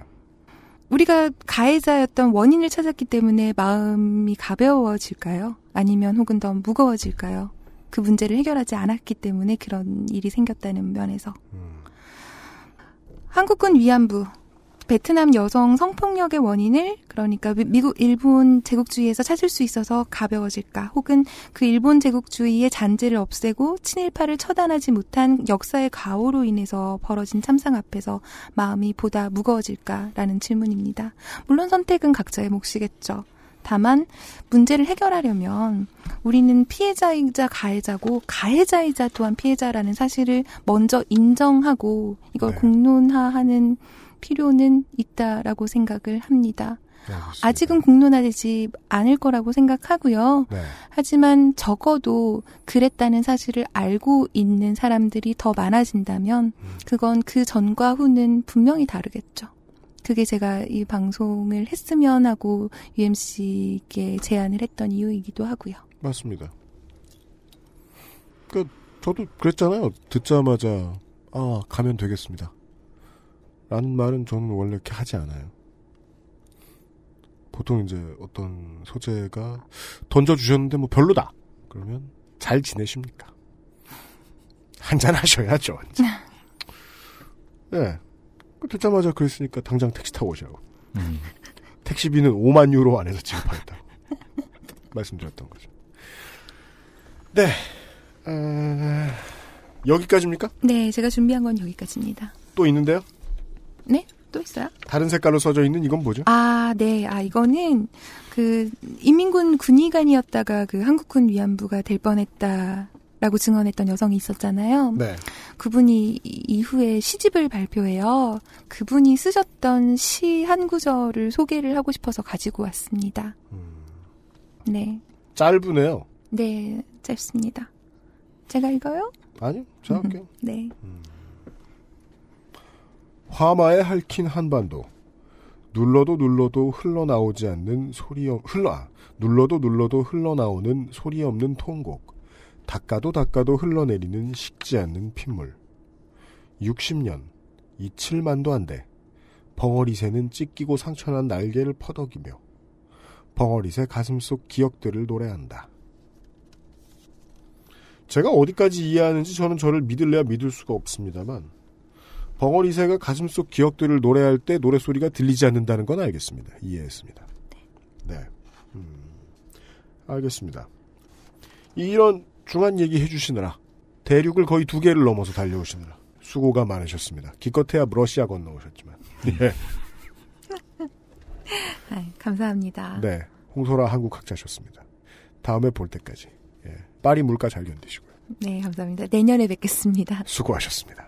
우리가 가해자였던 원인을 찾았기 때문에 마음이 가벼워질까요? 아니면 혹은 더 무거워질까요? 그 문제를 해결하지 않았기 때문에 그런 일이 생겼다는 면에서. 한국군 위안부, 베트남 여성 성폭력의 원인을 그러니까 미- 미국 일본 제국주의에서 찾을 수 있어서 가벼워질까 혹은 그 일본 제국주의의 잔재를 없애고 친일파를 처단하지 못한 역사의 가오로 인해서 벌어진 참상 앞에서 마음이 보다 무거워질까라는 질문입니다. 물론 선택은 각자의 몫이겠죠. 다만 문제를 해결하려면 우리는 피해자이자 가해자고 가해자이자 또한 피해자라는 사실을 먼저 인정하고 이걸 공론화하는 필요는 있다라고 생각을 합니다. 아직은 공론화되지 않을 거라고 생각하고요. 네. 하지만 적어도 그랬다는 사실을 알고 있는 사람들이 더 많아진다면 그건 그 전과 후는 분명히 다르겠죠. 그게 제가 이 방송을 했으면 하고 UMC께 제안을 했던 이유이기도 하고요. 맞습니다. 그 저도 그랬잖아요. 듣자마자 아 가면 되겠습니다. 라는 말은 저는 원래 이렇게 하지 않아요. 보통 이제 어떤 소재가 던져주셨는데 뭐 별로다. 그러면 잘 지내십니까? 한잔 하셔야죠. 이제. 네. 그 듣자마자 그랬으니까 당장 택시 타고 오시라고. 택시비는 5만 유로 안에서 지급하겠다고. 말씀드렸던 거죠. 네. 어, 여기까지입니까? 네, 제가 준비한 건 여기까지입니다. 또 있는데요? 네? 또 있어요? 다른 색깔로 써져 있는 이건 뭐죠? 아, 네. 아, 이거는 그 인민군 군의관이었다가 그 한국군 위안부가 될 뻔했다 라고 증언했던 여성이 있었잖아요. 네. 그분이 이- 이후에 시집을 발표해요. 그분이 쓰셨던 시 한 구절을 소개를 하고 싶어서 가지고 왔습니다. 네. 짧으네요. 네, 짧습니다. 제가 읽어요? 아니요, 제가 할게요. 네. 화마에 핥힌 한반도. 눌러도 눌러도 흘러나오지 않는 소리 없, 흘러, 아, 눌러도 눌러도 흘러나오는 소리 없는 통곡. 닦아도 닦아도 흘러내리는 식지 않는 핏물. 60년, 이 7만도 안 돼. 벙어리새는 찢기고 상처난 날개를 퍼덕이며 벙어리새 가슴 속 기억들을 노래한다. 제가 어디까지 이해하는지 저는 저를 믿을래야 믿을 수가 없습니다만 벙어리새가 가슴 속 기억들을 노래할 때 노래소리가 들리지 않는다는 건 알겠습니다. 이해했습니다. 네. 음, 알겠습니다. 이런 중한 얘기 해주시느라 대륙을 거의 두 개를 넘어서 달려오시느라 수고가 많으셨습니다. 기껏해야 러시아 건너오셨지만. 예. 아, 감사합니다. 네. 홍소라 한국 학자셨습니다. 다음에 볼 때까지. 예. 파리 물가 잘 견디시고요. 네, 감사합니다. 내년에 뵙겠습니다. 수고하셨습니다.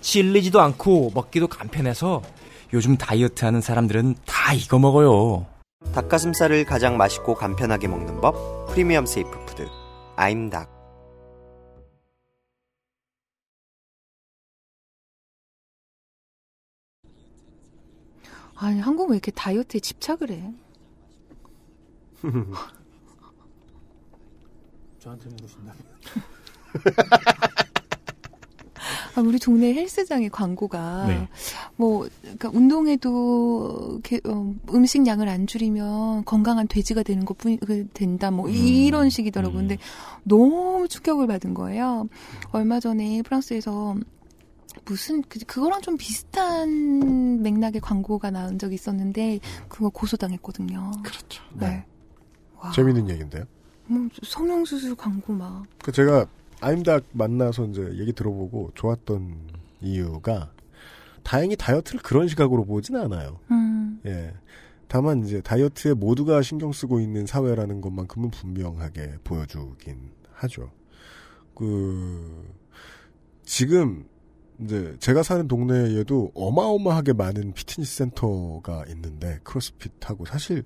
질리지도 않고 먹기도 간편해서 요즘 다이어트 하는 사람들은 다 이거 먹어요. 닭가슴살을 가장 맛있고 간편하게 먹는 법 프리미엄 safe food 아임닭 아니, 한국 왜 이렇게 다이어트에 집착을 해? 저한테 물으신다면. 아, 우리 동네 헬스장의 광고가 네. 뭐 그러니까 운동해도 이렇게, 어, 음식량을 안 줄이면 건강한 돼지가 되는 것뿐 그, 된다 뭐 이런 식이더라고요. 근데 너무 충격을 받은 거예요. 얼마 전에 프랑스에서 무슨 그, 그거랑 좀 비슷한 맥락의 광고가 나온 적이 있었는데 그거 고소당했거든요. 그렇죠. 네. 재밌는 얘기인데요. 뭐 성형수술 광고 막. 그 제가 아임닭 만나서 이제 얘기 들어보고 좋았던 이유가 다행히 다이어트를 그런 시각으로 보진 않아요. 음. 예. 다만 이제 다이어트에 모두가 신경 쓰고 있는 사회라는 것만큼은 분명하게 보여주긴 하죠. 그 지금 이제 제가 사는 동네에도 어마어마하게 많은 피트니스 센터가 있는데 크로스핏하고 사실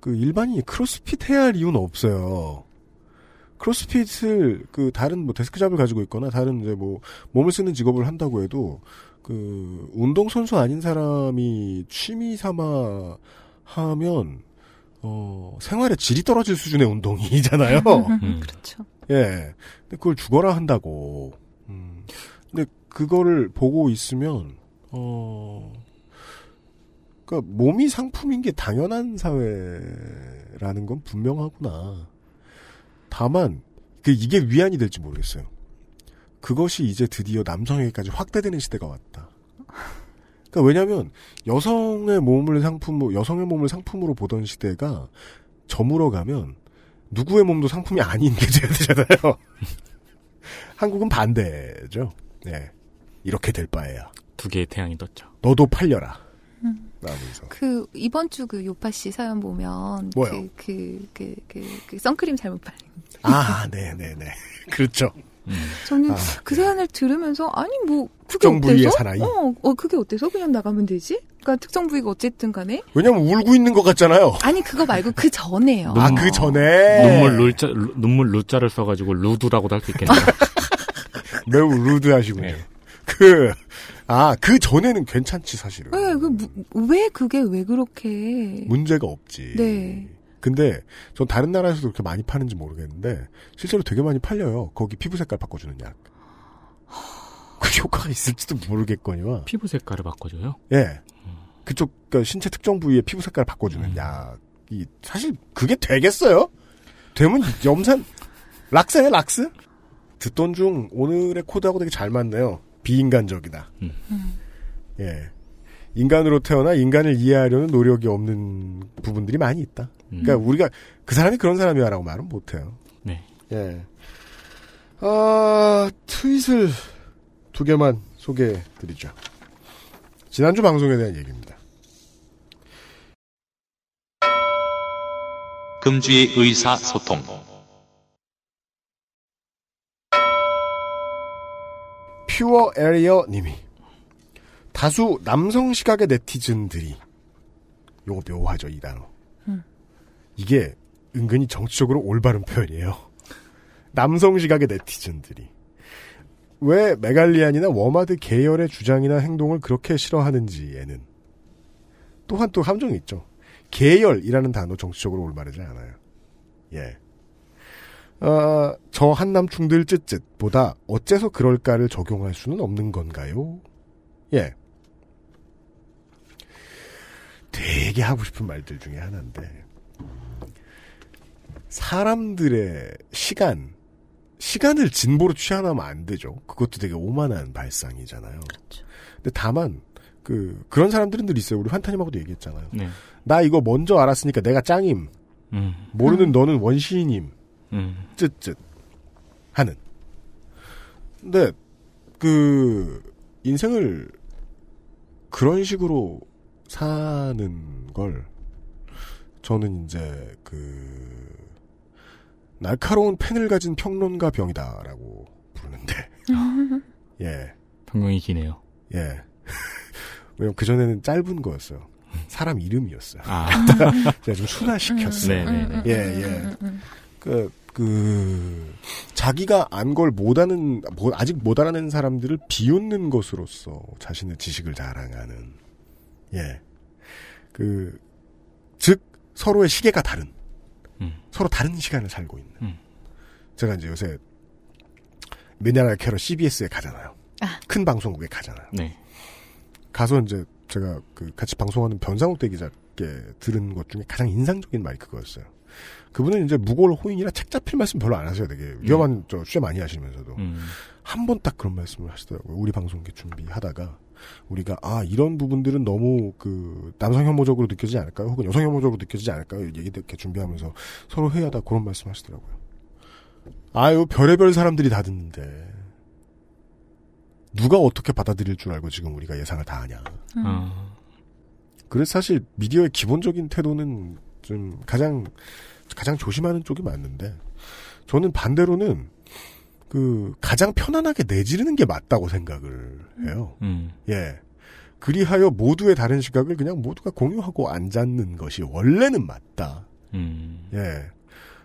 그 일반인이 크로스핏 해야 할 이유는 없어요. 크로스핏을 그 다른 뭐 데스크 잡을 가지고 있거나 다른 이제 뭐 몸을 쓰는 직업을 한다고 해도 그 운동 선수 아닌 사람이 취미 삼아 하면 어 생활의 질이 떨어질 수준의 운동이잖아요. 그렇죠. 예. 근데 그걸 죽어라 한다고. 음. 근데 그거를 보고 있으면 어 그러니까 몸이 상품인 게 당연한 사회라는 건 분명하구나. 다만 그 이게 위안이 될지 모르겠어요. 그것이 이제 드디어 남성에게까지 확대되는 시대가 왔다. 그러니까 왜냐하면 여성의 몸을 상품으로 여성의 몸을 상품으로 보던 시대가 저물어 가면 누구의 몸도 상품이 아닌 게 돼야 되잖아요. 한국은 반대죠. 네. 이렇게 될 바에야. 두 개의 태양이 떴죠. 너도 팔려라. 음. 나오면서. 그 이번 주 그 요파 씨 사연 보면 뭐요? 그 그 그그 선크림 잘못 발린. 아, 네, 네, 네. 그렇죠. 저는 아, 그 사연을 들으면서 아니 뭐 그게 특정 부위의 어때서? 사나이? 어, 어 그게 어때서 그냥 나가면 되지? 그러니까 특정 부위가 어쨌든 간에 왜냐면 울고 있는 것 같잖아요. 아니 그거 말고 그 전에요. 아, 그 전에 눈물 루- 눈물 루자를 써가지고 루드라고도 할 수 있겠네요. 매우 루드하시군요. 그, 아, 그 전에는 괜찮지, 사실은. 네, 그 왜 그게 왜 그렇게 문제가 없지. 네. 근데 전 다른 나라에서도 그렇게 많이 파는지 모르겠는데 실제로 되게 많이 팔려요. 거기 피부 색깔 바꿔주는 약. 그 효과가 있을지도 모르겠거니와. 피부 색깔을 바꿔줘요? 예. 그쪽 그러니까 신체 특정 부위의 피부 색깔 바꿔주는 약이 사실 그게 되겠어요? 되면 염산 락스네 락스? 듣던 중 오늘의 코드하고 되게 잘 맞네요. 비인간적이다. 예. 인간으로 태어나 인간을 이해하려는 노력이 없는 부분들이 많이 있다. 그러니까 우리가 그 사람이 그런 사람이야라고 말은 못해요. 네. 예. 아 트윗을 두 개만 소개해드리죠. 지난주 방송에 대한 얘기입니다. 금주의 의사소통. 퓨어 에리어 님이 다수 남성 시각의 네티즌들이 요거 묘하죠 이 단어. 음. 이게 은근히 정치적으로 올바른 표현이에요. 남성 시각의 네티즌들이. 왜 메갈리안이나 워마드 계열의 주장이나 행동을 그렇게 싫어하는지에는 또한 또 함정이 있죠. 계열이라는 단어 정치적으로 올바르지 않아요. 예 아, 저 한남충들 쯧쯧보다 어째서 그럴까를 적용할 수는 없는 건가요? 예. 되게 하고 싶은 말들 중에 하나인데, 사람들의 시간, 시간을 진보로 취하면 안 되죠. 그것도 되게 오만한 발상이잖아요. 근데 다만, 그, 그런 사람들은 늘 있어요. 우리 환타님하고도 얘기했잖아요. 네. 나 이거 먼저 알았으니까 내가 짱임. 음. 모르는 너는 원시인임. 음. 쯧쯧 하는. 근데 그 인생을 그런 식으로 사는 걸 저는 이제 그 날카로운 펜을 가진 평론가 병이다라고 부르는데 예 평명이 기네요. 예. 왜냐면 그 전에는 짧은 거였어요. 사람 이름이었어요. 아. 제가 좀 순화시켰어요. 음, 네네네. 예, 예. 그, 그, 자기가 안 걸못 아는, 뭐, 아직 못 알아낸 사람들을 비웃는 것으로서 자신의 지식을 자랑하는, 예. 그, 즉, 서로의 시계가 다른, 서로 다른 시간을 살고 있는. 음. 제가 이제 요새, 미네랄 캐러 CBS에 가잖아요. 큰 방송국에 가잖아요. 네. 가서 이제 제가 그 같이 방송하는 변상욱 대기자께 들은 것 중에 가장 인상적인 말이 그거였어요. 그분은 이제 무골 호인이라 책 잡힐 말씀 별로 안 하세요. 되게 위험한 저 취재 많이 하시면서도 음. 한번 딱 그런 말씀을 하시더라고요. 우리 방송 게 준비하다가 우리가 아 이런 부분들은 너무 그 남성 혐오적으로 느껴지지 않을까요? 혹은 여성 혐오적으로 느껴지지 않을까요? 얘기 이렇게 준비하면서 서로 회의하다 그런 말씀하시더라고요. 아유 별의별 사람들이 다 듣는데 누가 어떻게 받아들일 줄 알고 지금 우리가 예상을 다 하냐. 어. 그래서 사실 미디어의 기본적인 태도는 좀 가장 가장 조심하는 쪽이 맞는데 저는 반대로는 그 가장 편안하게 내지르는 게 맞다고 생각을 해요. 음. 예. 그리하여 모두의 다른 시각을 그냥 모두가 공유하고 앉았는 것이 원래는 맞다. 음. 예.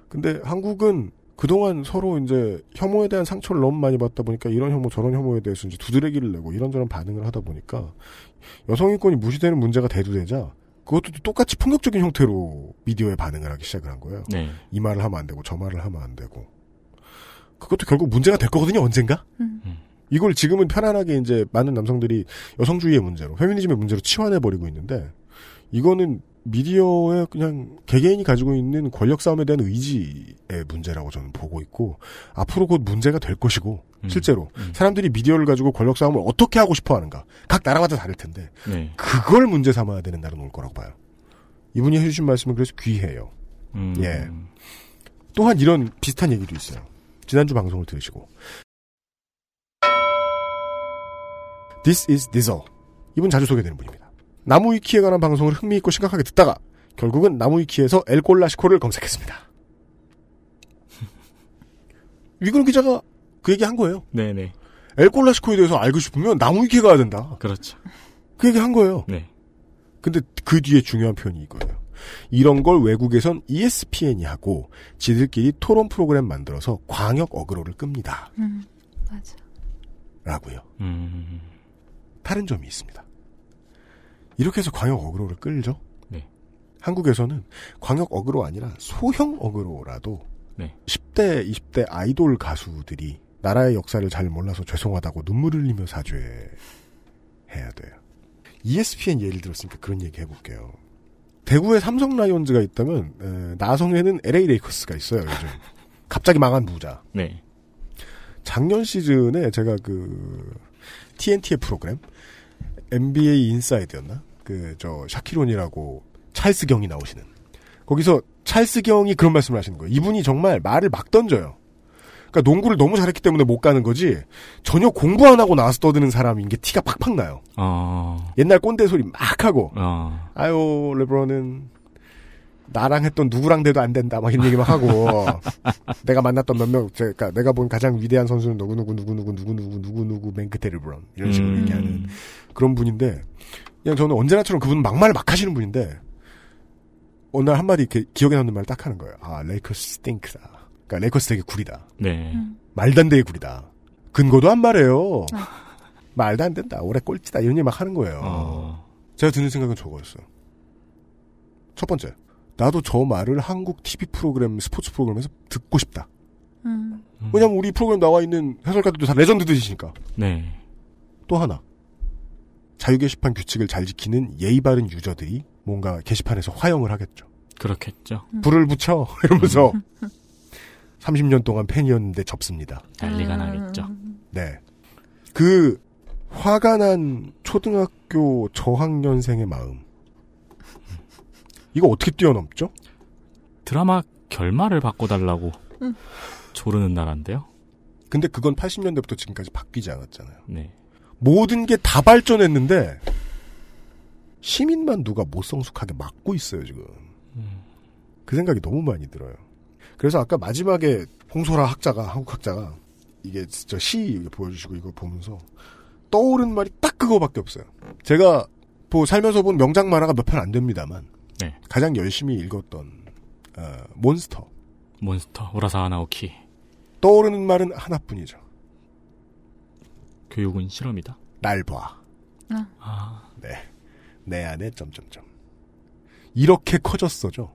근데 한국은 그동안 서로 이제 혐오에 대한 상처를 너무 많이 받다 보니까 이런 혐오 저런 혐오에 대해서 이제 두드레기를 내고 이런저런 반응을 하다 보니까 여성인권이 무시되는 문제가 대두되자 그것도 똑같이 폭력적인 형태로 미디어에 반응을 하기 시작을 한 거예요. 네. 이 말을 하면 안 되고 저 말을 하면 안 되고 그것도 결국 문제가 될 거거든요 언젠가. 이걸 지금은 편안하게 이제 많은 남성들이 여성주의의 문제로 페미니즘의 문제로 치환해 버리고 있는데 이거는 미디어의 그냥 개개인이 가지고 있는 권력 싸움에 대한 의지의 문제라고 저는 보고 있고 앞으로 곧 문제가 될 것이고 실제로 사람들이 미디어를 가지고 권력 싸움을 어떻게 하고 싶어 하는가 각 나라마다 다를 텐데 네. 그걸 문제 삼아야 되는 날은 올 거라고 봐요. 이분이 해주신 말씀은 그래서 귀해요. 음. 예. 또한 이런 비슷한 얘기도 있어요. 지난주 방송을 들으시고 This is Diesel. 이분 자주 소개되는 분입니다. 나무위키에 관한 방송을 흥미있고 심각하게 듣다가 결국은 나무위키에서 엘골라시코를 검색했습니다. 위근 기자가 그 얘기 한 거예요. 네네. 엘골라시코에 대해서 알고 싶으면 나무위키에 가야 된다. 그렇죠. 그 얘기 한 거예요. 네. 근데 그 뒤에 중요한 표현이 이거예요. 이런 걸 외국에선 ESPN이 하고 지들끼리 토론 프로그램 만들어서 광역 어그로를 끕니다. 음, 맞아. 라고요. 음. 다른 점이 있습니다. 이렇게 해서 광역 어그로를 끌죠? 네. 한국에서는 광역 어그로 아니라 소형 어그로라도 네. 10대, 20대 아이돌 가수들이 나라의 역사를 잘 몰라서 죄송하다고 눈물을 흘리며 사죄해야 돼요. ESPN 예를 들었으니까 그런 얘기 해볼게요. 대구에 삼성 라이온즈가 있다면 에, 나성에는 LA 레이커스가 있어요. 요즘 갑자기 망한 부자. 네. 작년 시즌에 제가 그 TNT의 프로그램 NBA 인사이드였나? 그 저 샤킬 오닐하고 찰스 경이 나오시는 거기서 찰스 경이 그런 말씀을 하시는 거예요. 이분이 정말 말을 막 던져요. 그러니까 농구를 너무 잘했기 때문에 못 가는 거지 전혀 공부 안 하고 나와서 떠드는 사람인 게 티가 팍팍 나요. 어. 옛날 꼰대 소리 막 하고 어. 아유 르브론은 나랑 했던 누구랑 돼도 안 된다 막 이런 얘기 막 하고 내가 만났던 몇명 그러니까 내가 본 가장 위대한 선수는 누구 누구 누구 누구 누구 누구 누구 누구 맨 끝에 르브론 이런 식으로 음. 얘기하는 그런 분인데 그냥 저는 언제나처럼 그분은 막말 막 하시는 분인데 어느 날 한마디 이렇게 기억에 남는 말을 딱 하는 거예요. 아 레이커스 stink다. 그러니까 레이커스 되게 구리다. 네. 말도 안 되게 구리다. 근거도 안 말해요. 말도 안 된다. 올해 꼴찌다. 이런 얘기 막 하는 거예요. 어. 제가 드는 생각은 저거였어요. 첫 번째, 나도 저 말을 한국 TV 프로그램, 스포츠 프로그램에서 듣고 싶다. 음. 왜냐면 우리 프로그램 나와 있는 해설가들도 다 레전드들이시니까. 네. 또 하나, 자유 게시판 규칙을 잘 지키는 예의 바른 유저들이 뭔가 게시판에서 화형을 하겠죠. 그렇겠죠. 불을 붙여 이러면서 30년 동안 팬이었는데 접습니다. 난리가 나겠죠. 네. 그 화가 난 초등학교 저학년생의 마음. 이거 어떻게 뛰어넘죠? 드라마 결말을 바꿔달라고 음. 조르는 나라인데요. 근데 그건 80년대부터 지금까지 바뀌지 않았잖아요. 네. 모든 게 다 발전했는데 시민만 누가 못성숙하게 막고 있어요 지금. 그 생각이 너무 많이 들어요. 그래서 아까 마지막에 홍소라 학자가 한국 학자가 이게 진짜 시 보여주시고 이거 보면서 떠오른 말이 딱 그거밖에 없어요. 제가 뭐 살면서 본 명작 만화가 몇 편 안 됩니다만 네. 가장 열심히 읽었던 어, 몬스터 몬스터 우라사와 나오키. 떠오르는 말은 하나뿐이죠. 교육은 실험이다. 날 봐. 아. 네. 내 안에 점점점. 이렇게 커졌어죠.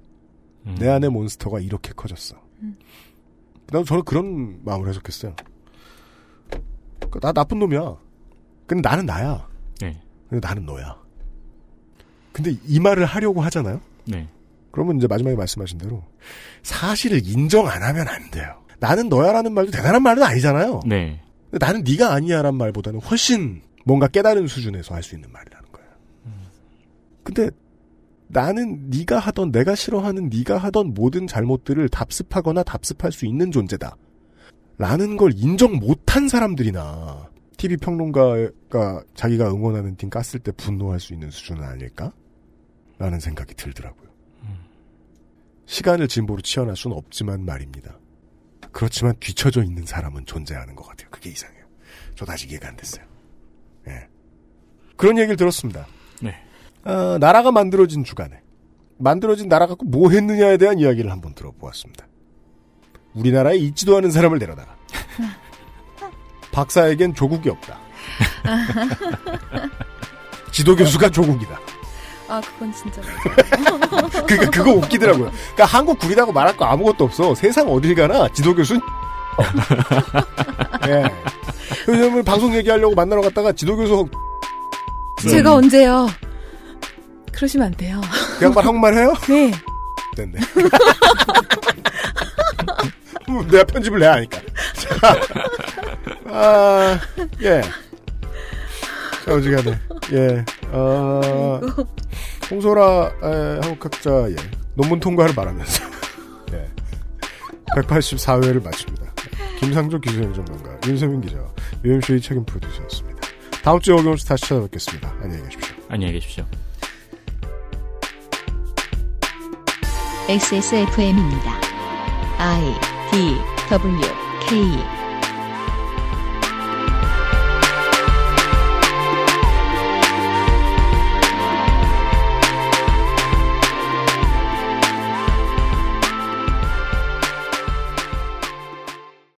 음. 내 안에 몬스터가 이렇게 커졌어. 음. 나도 저는 그런 마음을 해석했어요. 그나 나쁜 놈이야. 근데 나는 나야. 네. 근데 나는 너야. 근데 이 말을 하려고 하잖아요? 네. 그러면 이제 마지막에 말씀하신 대로 사실을 인정 안 하면 안 돼요. 나는 너야라는 말도 대단한 말은 아니잖아요. 네. 나는 네가 아니야라는 말보다는 훨씬 뭔가 깨달은 수준에서 할 수 있는 말이라는 거예요. 근데 나는 네가 하던 내가 싫어하는 네가 하던 모든 잘못들을 답습하거나 답습할 수 있는 존재다. 라는 걸 인정 못한 사람들이나 TV 평론가가 자기가 응원하는 팀 깠을 때 분노할 수 있는 수준은 아닐까? 라는 생각이 들더라고요. 시간을 진보로 치환할 수는 없지만 말입니다. 그렇지만 뒤처져 있는 사람은 존재하는 것 같아요. 그게 이상해요. 저도 아직 이해가 안 됐어요. 예. 그런 얘기를 들었습니다. 네. 아, 나라가 만들어진 주간에 만들어진 나라 갖고 뭐 했느냐에 대한 이야기를 한번 들어보았습니다. 우리나라에 있지도 않은 사람을 데려다가 박사에겐 조국이 없다. 지도 교수가 조국이다. 아, 그건 진짜. 그러니까 그거 웃기더라고요. 그러니까 한국 구리다고 말할 거 아무것도 없어. 세상 어딜 가나 지도 교수는 예. 왜냐면 방송 얘기하려고 만나러 갔다가 지도 교수 제가 언제요? 그러시면 안 돼요. 그 양반 한국말 해요? 네. 됐네. 음, 내가 편집을 해야 하니까. 자, 아, 예. 자, 어지간해. 예. 아, 홍소라 에, 한국학자 예. 논문 통과를 바라면서 예. 184회를 마칩니다. 김상조 기술행정관과 윤세민 기자, UMC의 책임 프로듀서였습니다. 다음 주에 어김없이 다시 찾아뵙겠습니다. 안녕히 계십시오. 안녕히 계십시오. XSFM입니다. I D W K